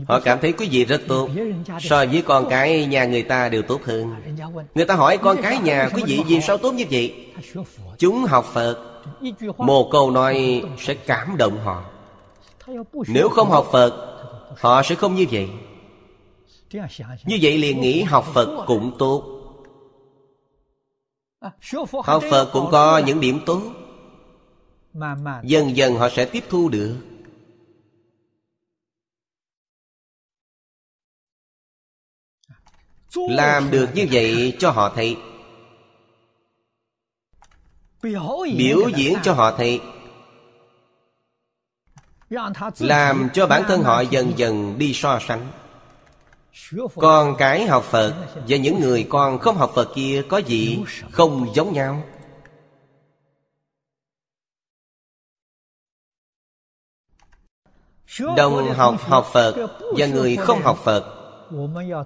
S2: Họ cảm thấy quý vị rất tốt So với con cái nhà người ta đều tốt hơn Người ta hỏi con cái nhà quý vị vì sao tốt như vậy Chúng học Phật một câu nói sẽ cảm động họ nếu không học phật họ sẽ không như vậy như vậy liền nghĩ học phật cũng tốt học phật cũng có những điểm tốt dần dần họ sẽ tiếp thu được. Làm được như vậy cho họ thấy. Biểu diễn cho họ thấy. Làm cho bản thân họ dần dần đi so sánh. Con cái học phật và những người con không học phật kia có gì không giống nhau đồng học học phật và người không học phật.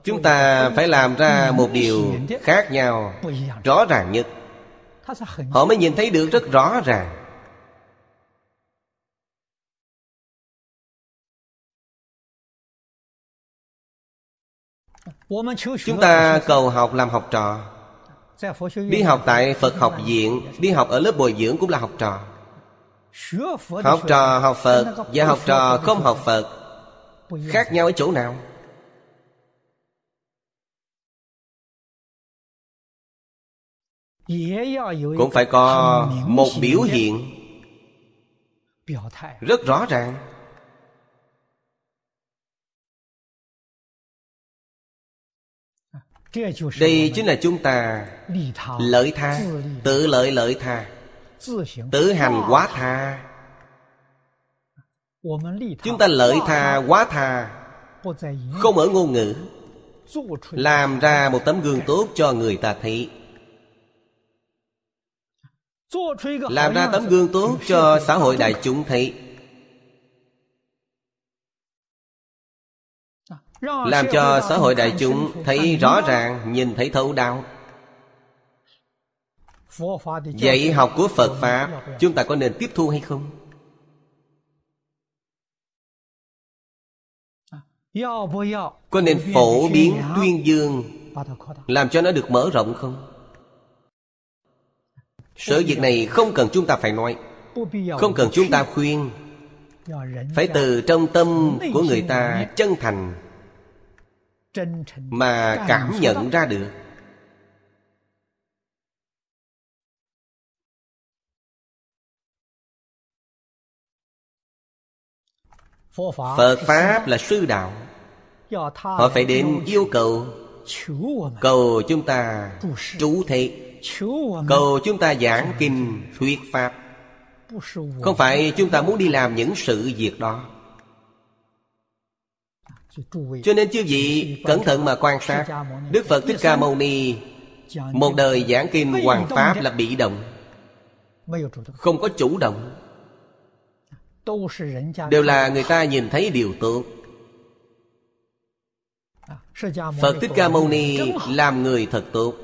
S2: Chúng ta phải làm ra một điều khác nhau rõ ràng nhất. Họ mới nhìn thấy được rất rõ ràng. Chúng ta cầu học làm học trò. Đi học tại Phật học viện Đi học ở lớp bồi dưỡng cũng là học trò Học trò học Phật Và học trò không học Phật Khác nhau ở chỗ nào? Cũng phải có một biểu hiện. Rất rõ ràng. Đây chính là chúng ta lợi tha tự lợi lợi tha tự hành quá tha. chúng ta lợi tha quá tha. không ở ngôn ngữ. làm ra một tấm gương tốt cho người ta thấy. làm ra tấm gương tốt cho xã hội đại chúng thấy. Làm cho xã hội đại chúng thấy rõ ràng nhìn thấy thấu đáo dạy học của phật pháp chúng ta có nên tiếp thu hay không? Có nên phổ biến tuyên dương làm cho nó được mở rộng không? Sự việc này không cần chúng ta phải nói. Không cần chúng ta khuyên. Phải từ trong tâm của người ta chân thành Mà cảm nhận ra được Phật Pháp là sư đạo. Họ phải đến yêu cầu Cầu chúng ta trú thế Cầu chúng ta giảng kinh thuyết Pháp. Không phải chúng ta muốn đi làm những sự việc đó. Cho nên chư vị cẩn thận mà quan sát. Đức Phật Thích Ca Mâu Ni Một đời giảng kinh Hoàng Pháp là bị động. Không có chủ động Đều là người ta nhìn thấy điều tốt Phật Thích Ca Mâu Ni làm người thật tốt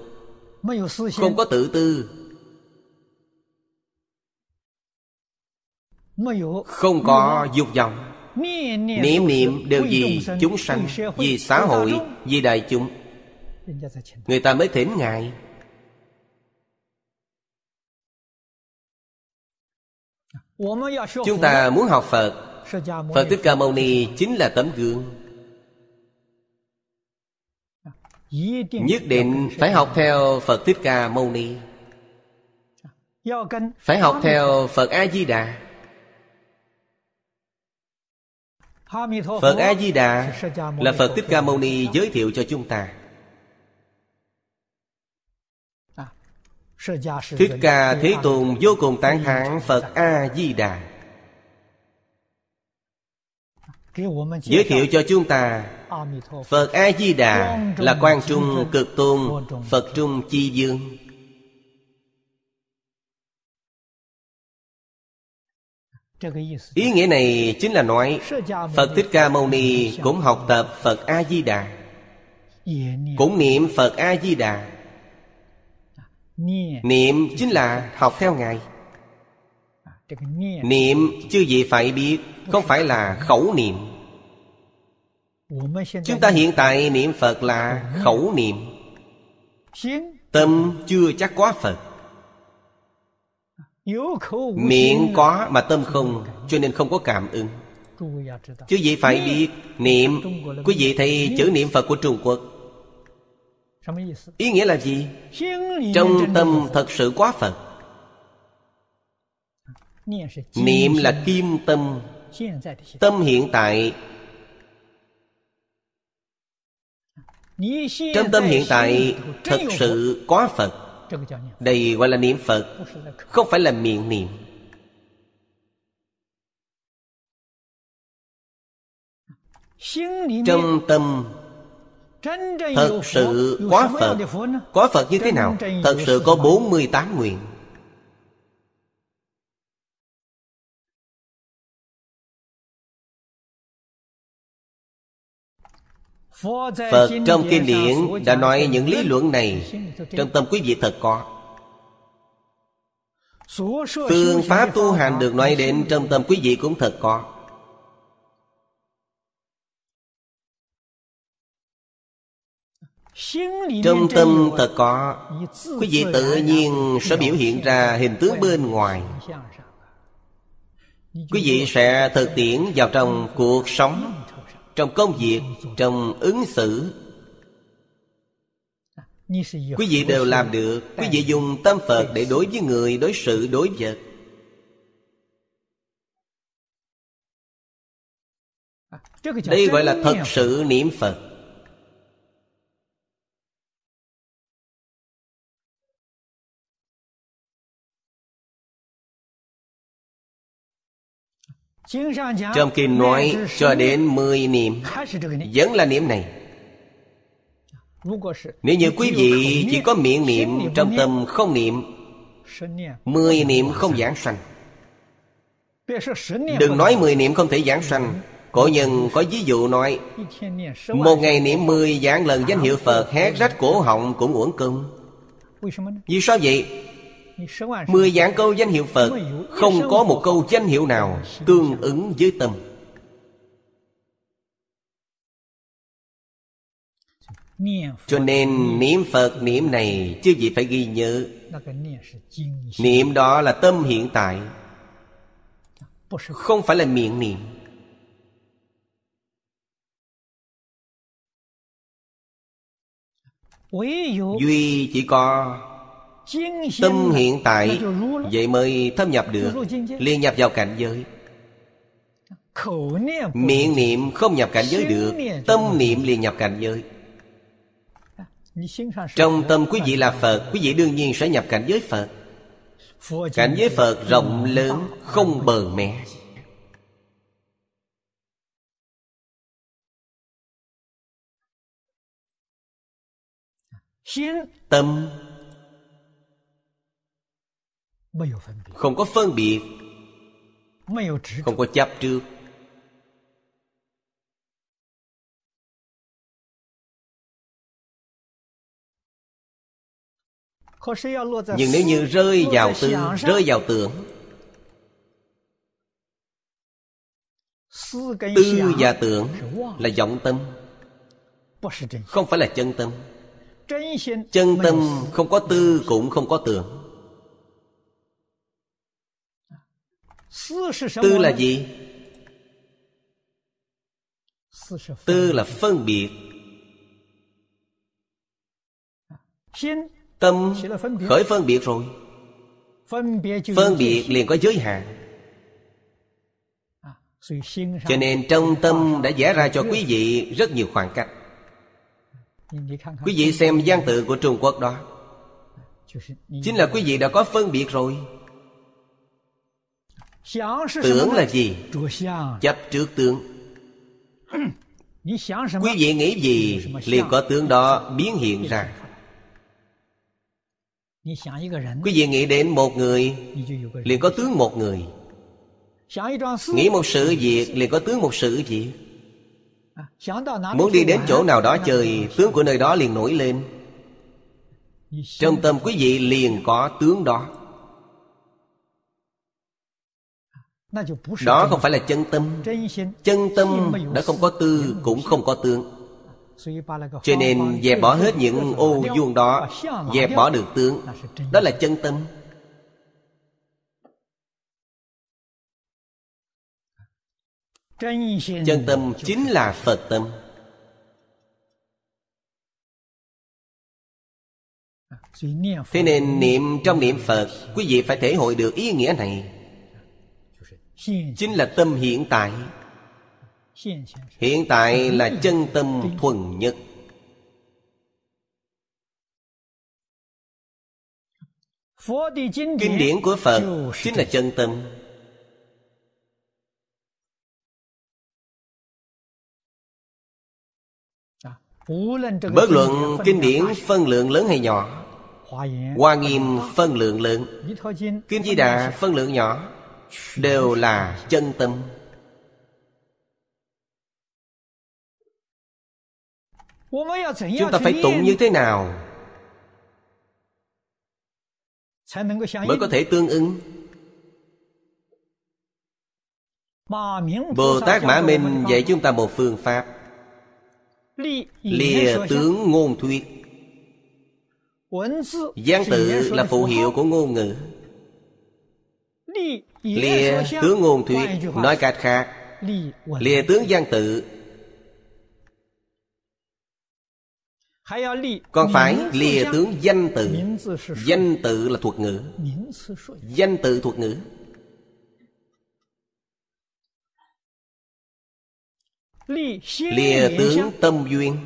S2: không có tự tư. Không có dục vọng. niệm niệm đều vì chúng sanh vì xã hội vì đại chúng. Người ta mới thỉnh ngài chúng ta muốn học phật. phật thích ca mâu ni chính là tấm gương. Nhất định phải học theo Phật Thích Ca Mâu Ni. Phải học theo phật a di đà. Phật a di đà là phật thích ca mâu ni giới thiệu cho chúng ta thích ca thế tôn vô cùng tán thán phật a di đà giới thiệu cho chúng ta, phật a di đà là quan trung cực tôn phật trung chi dương. Ý nghĩa này chính là nói, phật thích ca mâu ni cũng học tập phật a di đà cũng niệm phật a di đà niệm. Chính là học theo ngài. Niệm. Chứ gì phải biết không phải là khẩu niệm. Chúng ta hiện tại niệm phật là khẩu niệm. Tâm chưa chắc quá phật. Miệng có mà tâm không cho nên không có cảm ứng. Chứ gì phải biết niệm. Quý vị thấy chữ niệm phật của trung quốc ý nghĩa là gì? trong tâm thật sự quá phật niệm là kim tâm. tâm hiện tại. trong tâm hiện tại thật sự quá phật. đây gọi là niệm phật. không phải là miệng niệm. Trong tâm Thật sự quá Phật Có Phật như thế nào? Thật sự có 48 nguyện. Phật trong kinh điển đã nói những lý luận này Trong tâm quý vị thật có. Phương pháp tu hành được nói đến trong tâm quý vị cũng thật có Trong tâm thật có, Quý vị tự nhiên sẽ biểu hiện ra hình tướng bên ngoài. Quý vị sẽ thực tiễn vào trong cuộc sống, Trong công việc, Trong ứng xử. Quý vị đều làm được, Quý vị dùng tâm Phật để đối với người, Đối sự, đối vật. Đây gọi là thật sự niệm Phật. Trong kinh nói cho đến 10 niệm Vẫn là niệm này。Nếu như quý vị chỉ có miệng niệm Trong tâm không niệm Mười niệm không giảng sanh Đừng nói mười niệm không thể giảng sanh Cổ nhân có ví dụ nói Một ngày niệm mười giảng lần danh hiệu Phật Hét rách cổ họng cũng uổng công。Vì sao vậy Mười dạng câu danh hiệu Phật Không có một câu danh hiệu nào Tương ứng với tâm. Cho nên niệm Phật niệm này Chứ gì phải ghi nhớ. Niệm đó là tâm hiện tại Không phải là miệng niệm. Duy chỉ có Tâm hiện tại, Vậy mới thâm nhập được Liên nhập vào cảnh giới. Miệng niệm không nhập cảnh giới được, Tâm niệm liền nhập cảnh giới. Trong tâm quý vị là Phật, Quý vị đương nhiên sẽ nhập cảnh giới Phật. Cảnh giới Phật rộng lớn, Không bờ mẹ Tâm không có phân biệt. Không có chấp trước. Nhưng nếu như rơi vào tư Rơi vào tưởng Tư và tưởng Là vọng tâm. Không phải là chân tâm. Chân tâm không có tư cũng không có tưởng Tư là gì? Tư là phân biệt. Tâm khởi phân biệt rồi. Phân biệt liền có giới hạn. Cho nên trong tâm đã vẽ ra cho quý vị rất nhiều khoảng cách. Quý vị xem văn tự của trung quốc đó. Chính là quý vị đã có phân biệt rồi tưởng là gì? Chấp trước tướng. Quý vị nghĩ gì liền có tướng đó biến hiện ra. Quý vị nghĩ đến một người, liền có tướng một người. Nghĩ một sự việc, liền có tướng một sự việc muốn đi đến chỗ nào đó chơi, tướng của nơi đó liền nổi lên. Trong tâm quý vị liền có tướng đó. Đó không phải là chân tâm. chân tâm đã không có tư cũng không có tướng. cho nên dẹp bỏ hết những ô vuông đó dẹp bỏ được tướng đó là chân tâm. chân tâm chính là phật tâm. Thế nên niệm trong niệm phật quý vị phải thể hội được ý nghĩa này chính là tâm hiện tại. Hiện tại là chân tâm thuần nhất. Kinh điển của phật chính là chân tâm. Bất luận kinh điển phân lượng lớn hay nhỏ, hoa nghiêm phân lượng lớn, kim di đà phân lượng nhỏ đều là chân tâm. Chúng ta phải tụng như thế nào mới có thể tương ứng? Bồ tát mã minh dạy chúng ta một phương pháp. Lìa tướng ngôn thuyết. Gián tự là phụ hiệu của ngôn ngữ lìa tướng ngôn thuyết nói cách khác lìa tướng gian tự còn phải lìa tướng danh tự danh tự là thuật ngữ. Danh tự thuật ngữ. Lìa tướng tâm duyên.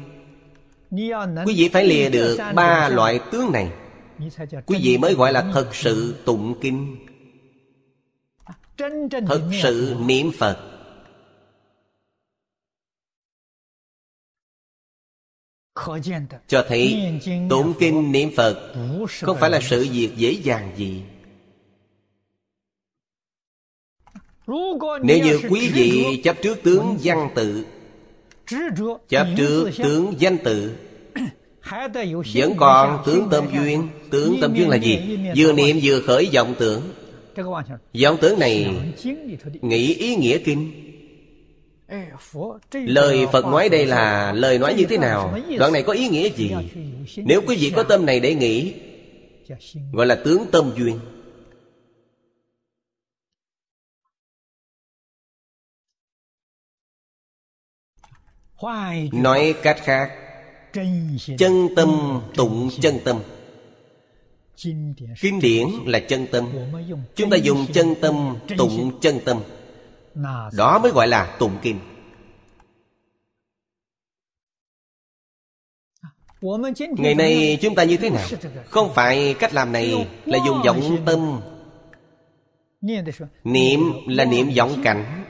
S2: Quý vị phải lìa được ba loại tướng này. Quý vị mới gọi là thật sự tụng kinh thật sự niệm phật. Cho thấy tụng kinh niệm phật không phải là sự việc dễ dàng gì. Nếu như quý vị chấp trước tướng văn tự chấp trước tướng danh tự vẫn còn tướng tâm duyên. Tướng tâm duyên là gì? vừa niệm vừa khởi vọng tưởng vọng tưởng này nghĩ ý nghĩa kinh? Lời phật nói đây là lời nói như thế nào? Đoạn này có ý nghĩa gì? Nếu quý vị có tâm này để nghĩ gọi là tướng tâm duyên. Nói cách khác chân tâm tụng chân tâm kinh điển là chân tâm. Chúng ta dùng chân tâm tụng chân tâm. Đó mới gọi là tụng kinh. Ngày nay chúng ta như thế nào? Không phải cách làm này là dùng vọng tâm. Niệm là niệm vọng cảnh.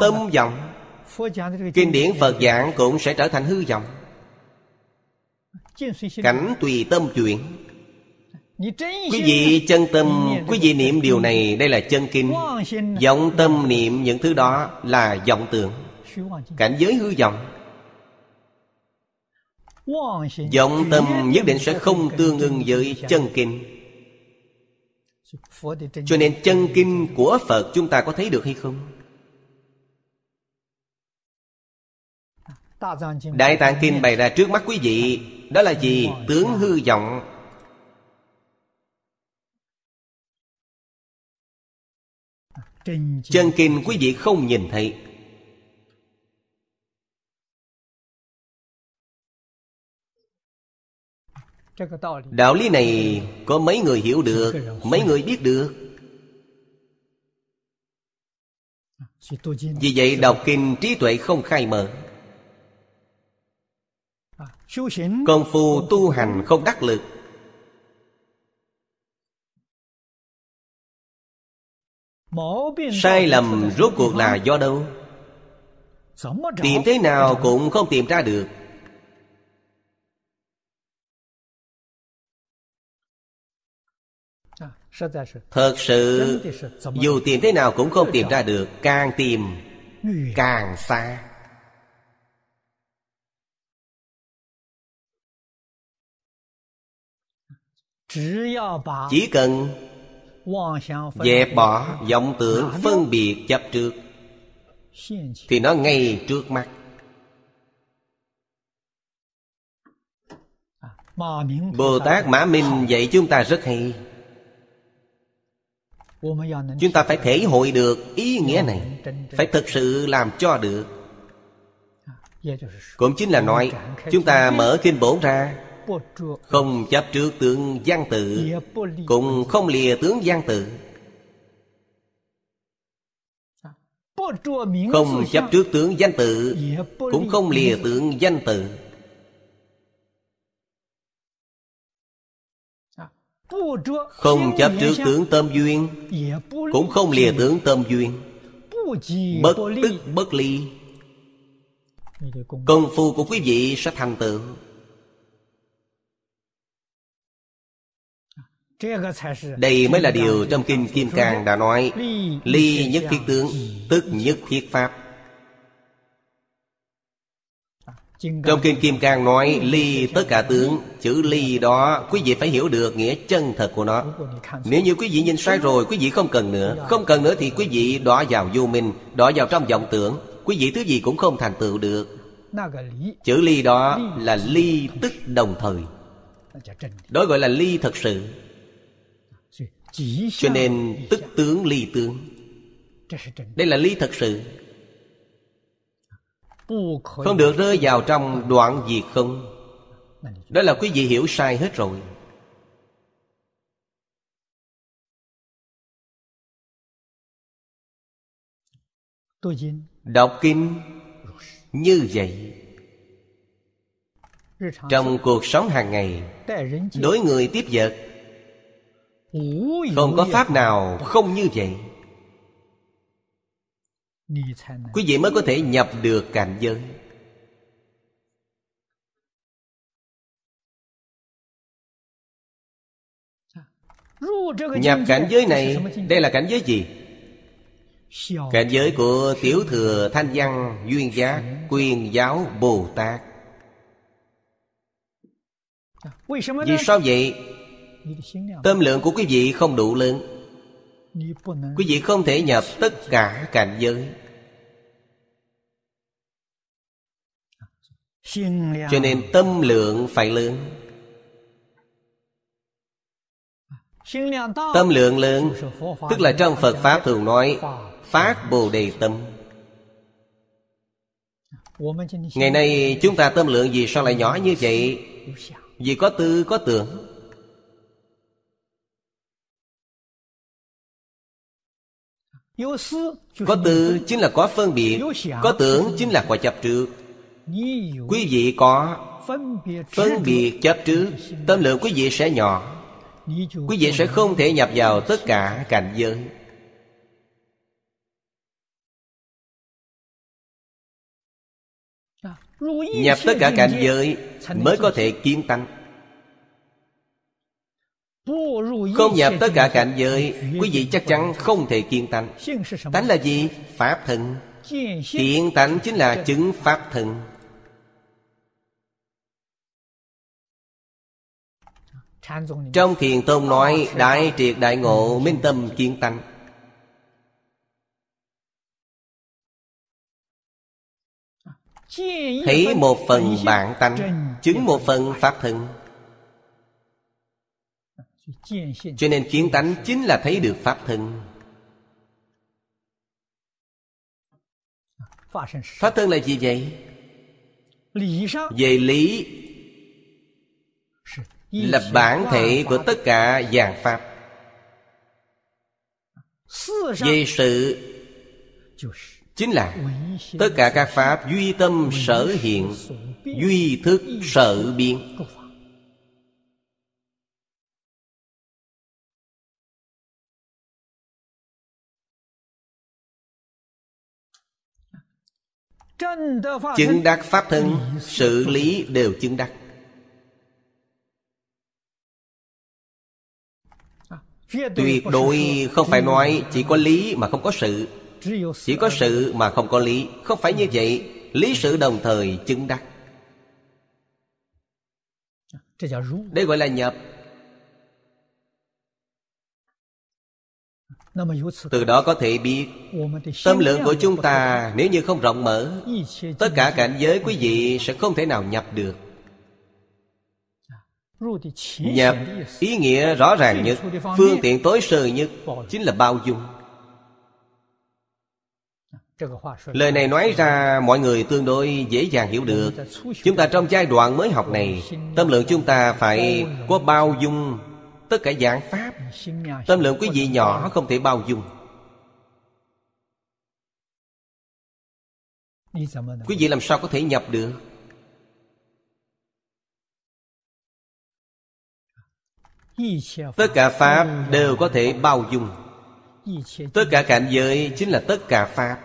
S2: Tâm vọng kinh điển phật giảng cũng sẽ trở thành hư vọng cảnh tùy tâm chuyển. Quý vị chân tâm, quý vị niệm điều này, đây là chân kinh. Vọng tâm niệm những thứ đó là vọng tưởng. Cảnh giới hư vọng. Vọng tâm nhất định sẽ không tương ưng với chân kinh. Cho nên chân kinh của phật chúng ta có thấy được hay không? Đại tạng kinh bày ra trước mắt quý vị đó là gì? Tướng hư vọng. Chân kinh quý vị không nhìn thấy. Đạo lý này có mấy người hiểu được, mấy người biết được? Vì vậy, đọc kinh trí tuệ không khai mở công phu tu hành không đắc lực. Sai lầm rốt cuộc là do đâu? Tìm thế nào cũng không tìm ra được. Thật sự dù tìm thế nào cũng không tìm ra được càng tìm càng xa chỉ cần dẹp bỏ vọng tưởng phân biệt chấp trước thì nó ngay trước mắt. Bồ tát mã minh dạy chúng ta rất hay. Chúng ta phải thể hội được ý nghĩa này phải thực sự làm cho được. Cũng chính là nói chúng ta mở kinh bổn ra không chấp trước tướng văn tự cũng không lìa tướng văn tự. Không chấp trước tướng danh tự cũng không lìa tướng danh tự. Không chấp trước tướng tâm duyên cũng không lìa tướng tâm duyên. Bất tức bất ly. Công phu của quý vị sẽ thành tựu đây mới là điều trong kinh kim cang đã nói. Ly nhất thiết tướng tức nhất thiết pháp. Trong kinh kim cang nói ly tất cả tướng chữ ly đó quý vị phải hiểu được nghĩa chân thật của nó. Nếu như quý vị nhìn sai rồi quý vị không cần nữa. Không cần nữa thì quý vị đọa vào vô minh đọa vào trong vọng tưởng. Quý vị thứ gì cũng không thành tựu được. Chữ ly đó là ly tức đồng thời. Đó gọi là ly thật sự cho nên tức tướng ly tướng. Đây là ly thật sự. Không được rơi vào trong đoạn diệt không? Đó là quý vị hiểu sai hết rồi. Đọc kinh như vậy. Trong cuộc sống hàng ngày, đối người tiếp vật không có pháp nào không như vậy. Quý vị mới có thể nhập được cảnh giới. Nhập cảnh giới này đây là cảnh giới gì? Cảnh giới của tiểu thừa thanh văn duyên giác quyền giáo bồ tát. Vì sao vậy tâm lượng của quý vị không đủ lớn. Quý vị không thể nhập tất cả cảnh giới. Cho nên tâm lượng phải lớn. Tâm lượng lớn, tức là trong phật pháp thường nói, phát bồ đề tâm. Ngày nay chúng ta tâm lượng gì sao lại nhỏ như vậy? Vì có tư, có tưởng. Có tư chính là có phân biệt Có tưởng chính là có chấp trước. Quý vị có phân biệt chấp trước Tâm lượng quý vị sẽ nhỏ. Quý vị sẽ không thể nhập vào tất cả cảnh giới. Nhập tất cả cảnh giới Mới có thể kiến tánh không nhập tất cả cảnh giới, Quý vị chắc chắn không thể kiên tánh. Tánh là gì? Pháp thân. Kiên tánh chính là chứng Pháp thân. Trong thiền tôn nói, Đại triệt đại ngộ minh tâm kiên tánh. Thấy một phần bản tánh, Chứng một phần Pháp thân cho nên kiến tánh chính là thấy được pháp thân. Pháp thân là gì vậy? Về lý là bản thể của tất cả dạng pháp. Về sự chính là tất cả các pháp duy tâm sở hiện duy thức sở biến chứng đắc pháp thân xử lý đều chứng đắc. Tuyệt đối không phải nói chỉ có lý mà không có sự. Chỉ có sự. mà không có lý. Không phải như vậy lý sự đồng thời chứng đắc. Đây gọi là nhập từ đó có thể biết tâm lượng của chúng ta nếu như không rộng mở tất cả cảnh giới quý vị sẽ không thể nào nhập được. Nhập ý nghĩa rõ ràng nhất phương tiện tối sơ nhất chính là bao dung. Lời này nói ra mọi người tương đối dễ dàng hiểu được. Chúng ta trong giai đoạn mới học này tâm lượng chúng ta phải có bao dung tất cả dạng pháp, tâm lượng quý vị nhỏ không thể bao dung. Quý vị làm sao có thể nhập được? Tất cả pháp đều có thể bao dung. Tất cả cảnh giới chính là tất cả pháp.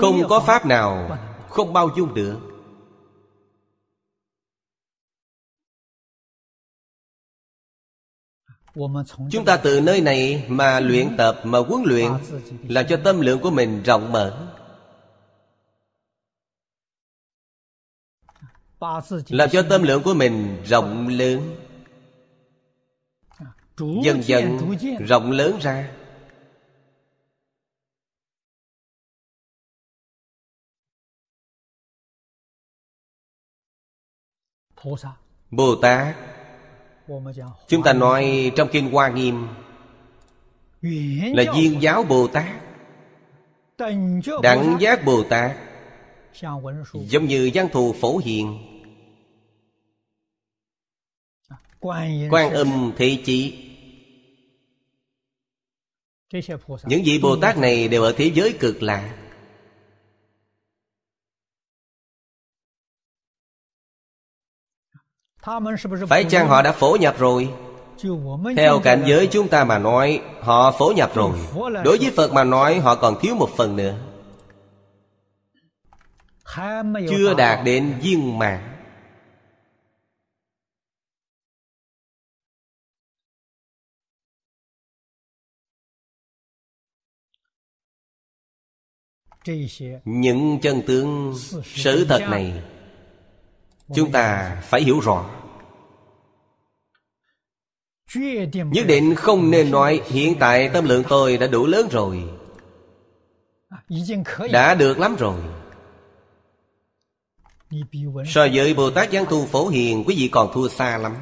S2: Không có pháp nào không bao dung được. Chúng ta từ nơi này mà luyện tập mà huấn luyện làm cho tâm lượng của mình rộng mở. làm cho tâm lượng của mình rộng lớn. dần dần rộng lớn ra. bồ tát chúng ta nói trong kinh hoa nghiêm. Là viên giáo bồ tát. Đẳng giác bồ tát. Giống như văn thù phổ hiền. Quan âm thị chỉ. Những vị bồ tát này đều ở thế giới cực lạc phải chăng họ đã phổ nhập rồi? theo cảnh giới chúng ta mà nói họ phổ nhập rồi. Đối với phật mà nói họ còn thiếu một phần nữa. Chưa đạt đến viên mãn. Những chân tướng sự thật này chúng ta phải hiểu rõ. Nhất định không nên nói, hiện tại tâm lượng tôi đã đủ lớn rồi. Đã được lắm rồi. So với bồ tát giáng tu phổ hiền, quý vị còn thua xa lắm.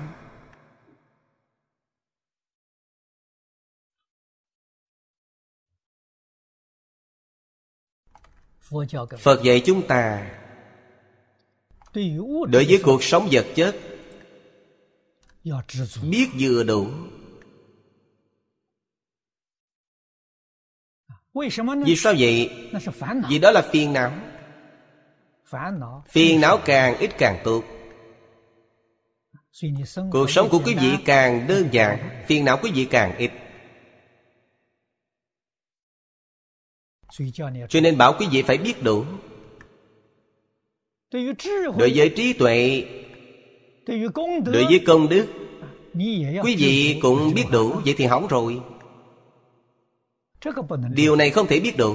S2: Phật dạy chúng ta đối với cuộc sống vật chất biết vừa đủ. Vì sao vậy? vì đó là phiền não. Phiền não càng ít càng tốt. Cuộc sống của quý vị càng đơn giản phiền não quý vị càng ít. Cho nên bảo quý vị phải biết đủ đối với trí tuệ đối với công đức quý vị cũng biết đủ vậy thì hỏng rồi. điều này không thể biết đủ.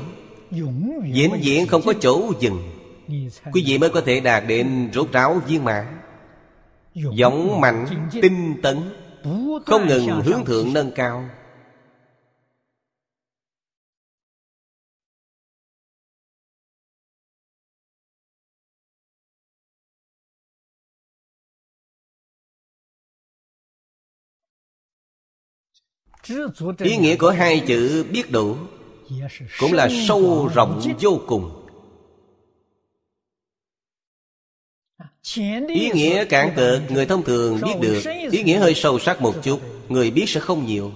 S2: vĩnh viễn không có chỗ dừng. Quý vị mới có thể đạt đến rốt ráo viên mãn. Giống mạnh tinh tấn không ngừng hướng thượng nâng cao ý nghĩa của hai chữ biết đủ cũng là sâu rộng vô cùng. Ý nghĩa cạn cực người thông thường biết được. Ý nghĩa hơi sâu sắc một chút Người biết sẽ không nhiều.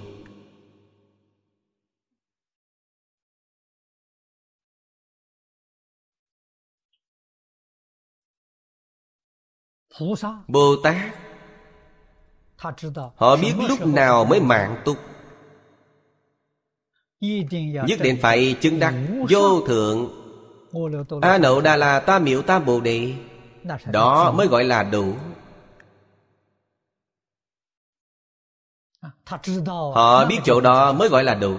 S2: Bồ Tát Họ biết lúc nào mới mạng túc Nhất định phải chứng đắc, Vô thượng. A nậu đà la ta miệu tam bồ đề. Đó mới gọi là đủ. Họ biết chỗ đó mới gọi là đủ.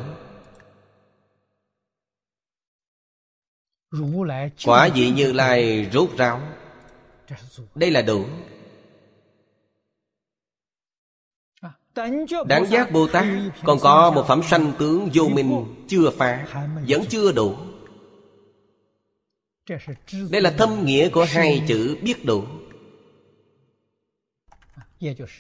S2: Quả vị như lai rút ráo. Đây là đủ. Đáng giác Bồ Tát Còn có một phẩm sanh tướng vô minh Chưa phá Vẫn chưa đủ. Đây là thâm nghĩa của hai chữ biết đủ.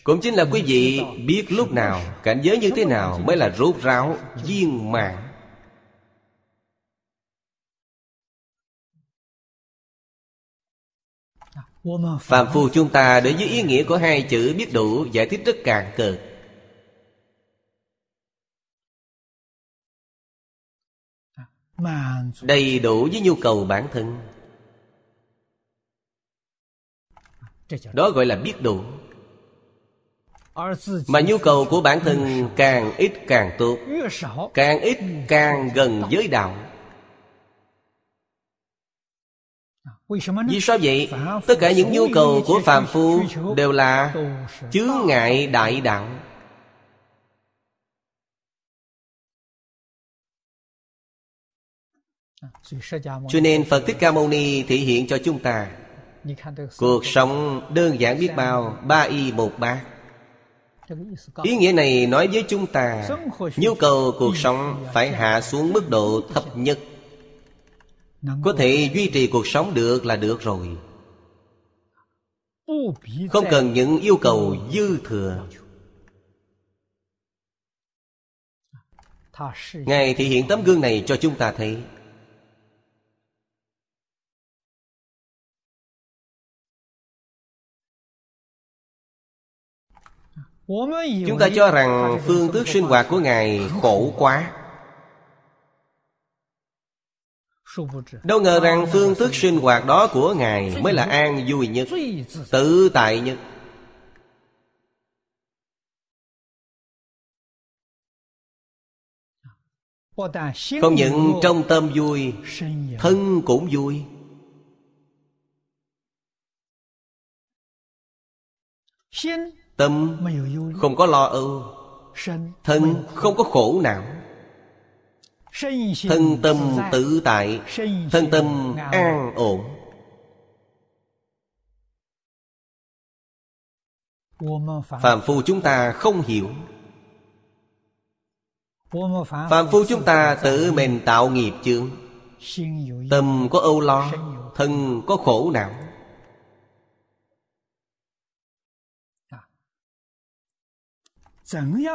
S2: Cũng chính là quý vị biết lúc nào Cảnh giới như thế nào Mới là rốt ráo viên mạng Phạm phu chúng ta đối với ý nghĩa của hai chữ biết đủ Giải thích rất cạn cợt đầy đủ với nhu cầu bản thân. Đó gọi là biết đủ. Mà nhu cầu của bản thân càng ít càng tốt. Càng ít càng gần giới đạo. Vì sao vậy? Tất cả những nhu cầu của phàm phu đều là chướng ngại đại đạo cho nên phật thích ca mâu ni thể hiện cho chúng ta cuộc sống đơn giản biết bao ba y một bát. Ý nghĩa này nói với chúng ta nhu cầu cuộc sống phải hạ xuống mức độ thấp nhất. Có thể duy trì cuộc sống được là được rồi. Không cần những yêu cầu dư thừa. Ngài thể hiện tấm gương này cho chúng ta thấy Chúng ta cho rằng phương thức sinh hoạt của Ngài khổ quá. Đâu ngờ rằng phương thức sinh hoạt đó của Ngài Mới là an vui nhất Tự tại nhất. Không những trong tâm vui Thân cũng vui Tâm, không có lo âu, Thân không có khổ não. Thân tâm tự tại, Thân tâm an ổn. Phạm phu chúng ta không hiểu. Phạm phu chúng ta tự mình tạo nghiệp chướng. Tâm có âu lo, Thân có khổ não.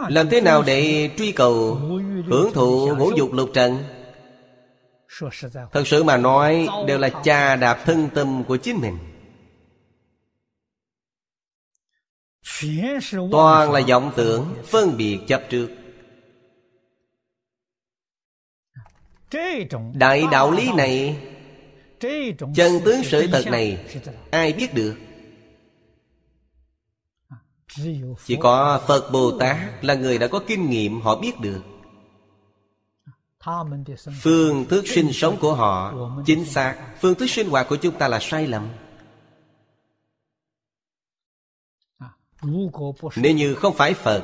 S2: Làm thế nào để truy cầu Hưởng thụ ngũ dục lục trần? Thật sự mà nói, Đều là cha đạp thân tâm của chính mình. Toàn là vọng tưởng Phân biệt chấp trước. Đại đạo lý này, Chân tướng sự thật này, Ai biết được? Chỉ có phật bồ tát là người đã có kinh nghiệm họ biết được. Phương thức sinh sống của họ chính xác. Phương thức sinh hoạt của chúng ta là sai lầm. Nếu như không phải phật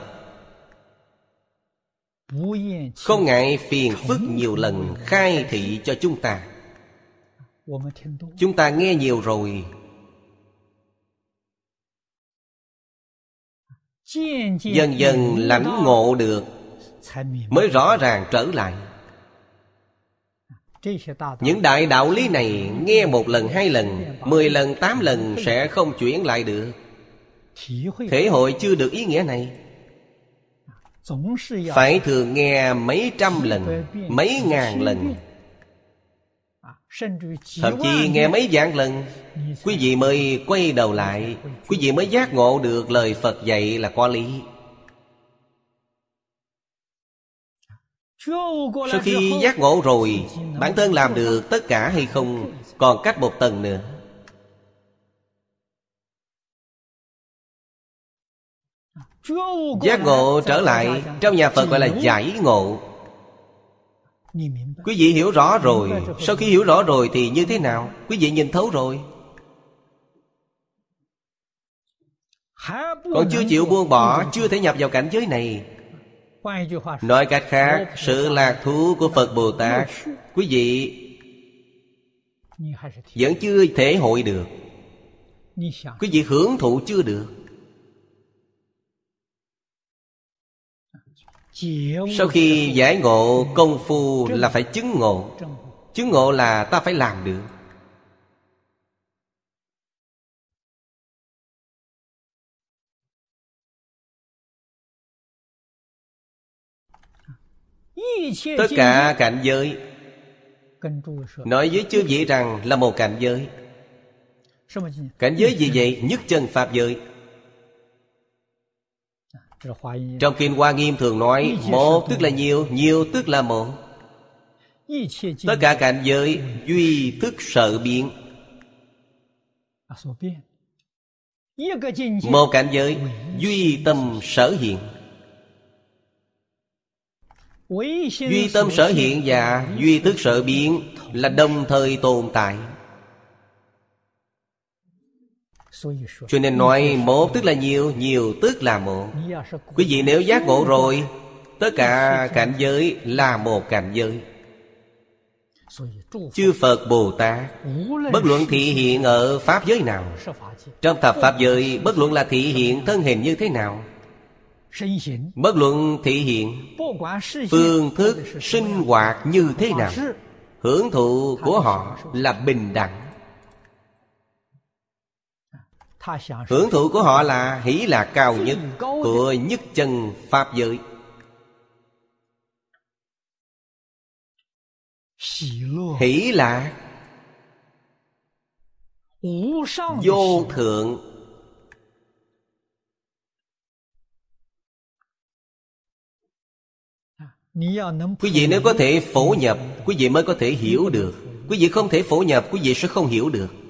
S2: không ngại phiền phức nhiều lần khai thị cho chúng ta. Chúng ta nghe nhiều rồi dần dần lãnh ngộ được mới rõ ràng trở lại. những đại đạo lý này nghe một lần hai lần mười lần tám lần sẽ không chuyển lại được. thể hội chưa được ý nghĩa này. phải thường nghe mấy trăm lần mấy ngàn lần Thậm chí nghe mấy vạn lần Quý vị mới quay đầu lại Quý vị mới giác ngộ được lời Phật dạy là có lý. Sau khi giác ngộ rồi Bản thân làm được tất cả hay không Còn cách một tầng nữa. Giác ngộ trở lại Trong nhà Phật gọi là giải ngộ Quý vị hiểu rõ rồi. Sau khi hiểu rõ rồi thì như thế nào? Quý vị nhìn thấu rồi. Còn chưa chịu buông bỏ Chưa thể nhập vào cảnh giới này. Nói cách khác Sự lạc thú của Phật Bồ Tát Quý vị Vẫn chưa thể hội được. Quý vị hưởng thụ chưa được Sau khi giải ngộ công phu là phải chứng ngộ. Chứng ngộ là ta phải làm được. Tất cả cảnh giới Nói với chư vị rằng là một cảnh giới. Cảnh giới gì vậy? Nhất chân Pháp giới Trong Kinh Hoa Nghiêm thường nói Một tức là nhiều, nhiều tức là một Tất cả cảnh giới Duy thức sợ biến. Một cảnh giới Duy tâm sở hiện. Duy tâm sở hiện và Duy thức sở biến Là đồng thời tồn tại cho nên nói một tức là nhiều Nhiều tức là một. Quý vị nếu giác ngộ rồi, Tất cả cảnh giới là một cảnh giới. Chư Phật Bồ Tát, Bất luận thị hiện ở Pháp giới nào, Trong thập Pháp giới, Bất luận là thị hiện thân hình như thế nào, Bất luận thị hiện Phương thức sinh hoạt như thế nào, Hưởng thụ của họ là bình đẳng. Hưởng thụ của họ là hỷ lạc cao nhất Của nhất chân Pháp giới. Hỷ lạc Vô thượng. Quý vị nếu có thể phổ nhập Quý vị mới có thể hiểu được. Quý vị không thể phổ nhập Quý vị sẽ không hiểu được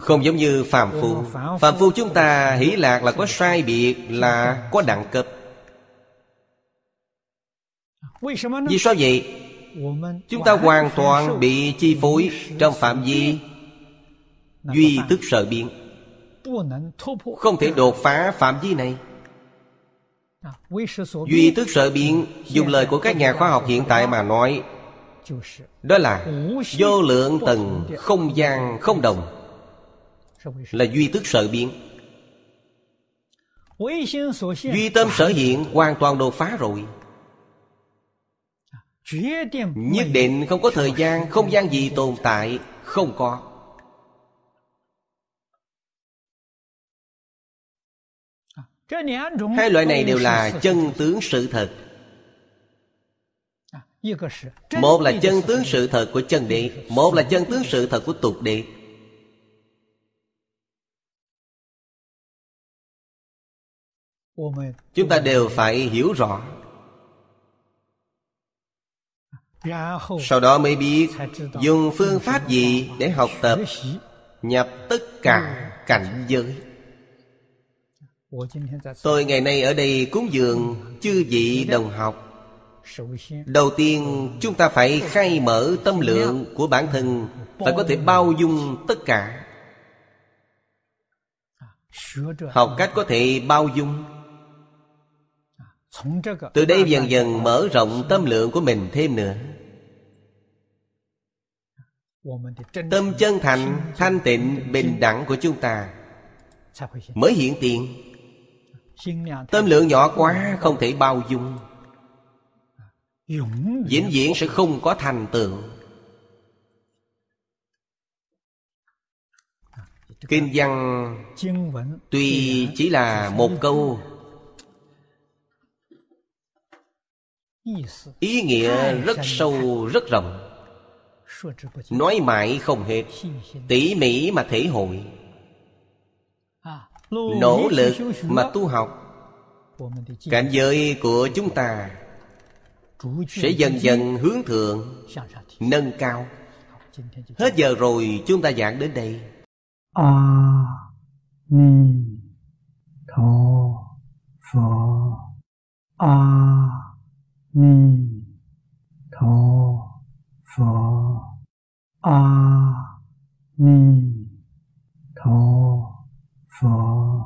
S2: Không giống như phàm phu. Phàm phu chúng ta hỷ lạc là có sai biệt Là có đẳng cấp. Vì sao vậy? Chúng ta hoàn toàn bị chi phối Trong phạm vi Duy thức sợ biến. Không thể đột phá phạm vi này. Duy thức sợ biến Dùng lời của các nhà khoa học hiện tại mà nói Đó là Vô lượng tầng không gian không đồng Là duy thức sợ biến. Duy tâm sở hiện hoàn toàn đột phá rồi. Nhất định không có thời gian Không gian gì tồn tại Không có. Hai loại này đều là chân tướng sự thật. Một là chân tướng sự thật của chân địa Một là chân tướng sự thật của tục địa Chúng ta đều phải hiểu rõ. Sau đó mới biết Dùng phương pháp gì để học tập Nhập tất cả cảnh giới. Tôi ngày nay ở đây cúng dường chư vị đồng học. Đầu tiên chúng ta phải khai mở tâm lượng của bản thân Phải có thể bao dung tất cả. Học cách có thể bao dung Từ đây dần dần mở rộng tâm lượng của mình thêm nữa. Tâm chân thành, thanh tịnh, bình đẳng của chúng ta Mới hiện tiền. Tâm lượng nhỏ quá không thể bao dung. Vĩnh viễn. Sẽ không có thành tựu. Kinh văn Tuy chỉ là một câu ý nghĩa rất sâu rất rộng. nói mãi không hết. tỉ mỉ mà thể hội. nỗ lực mà tu học. cảnh giới của chúng ta sẽ dần dần hướng thượng nâng cao. hết giờ rồi chúng ta giảng đến đây.
S1: A ni tho phở a ni tho phở a ni tho phở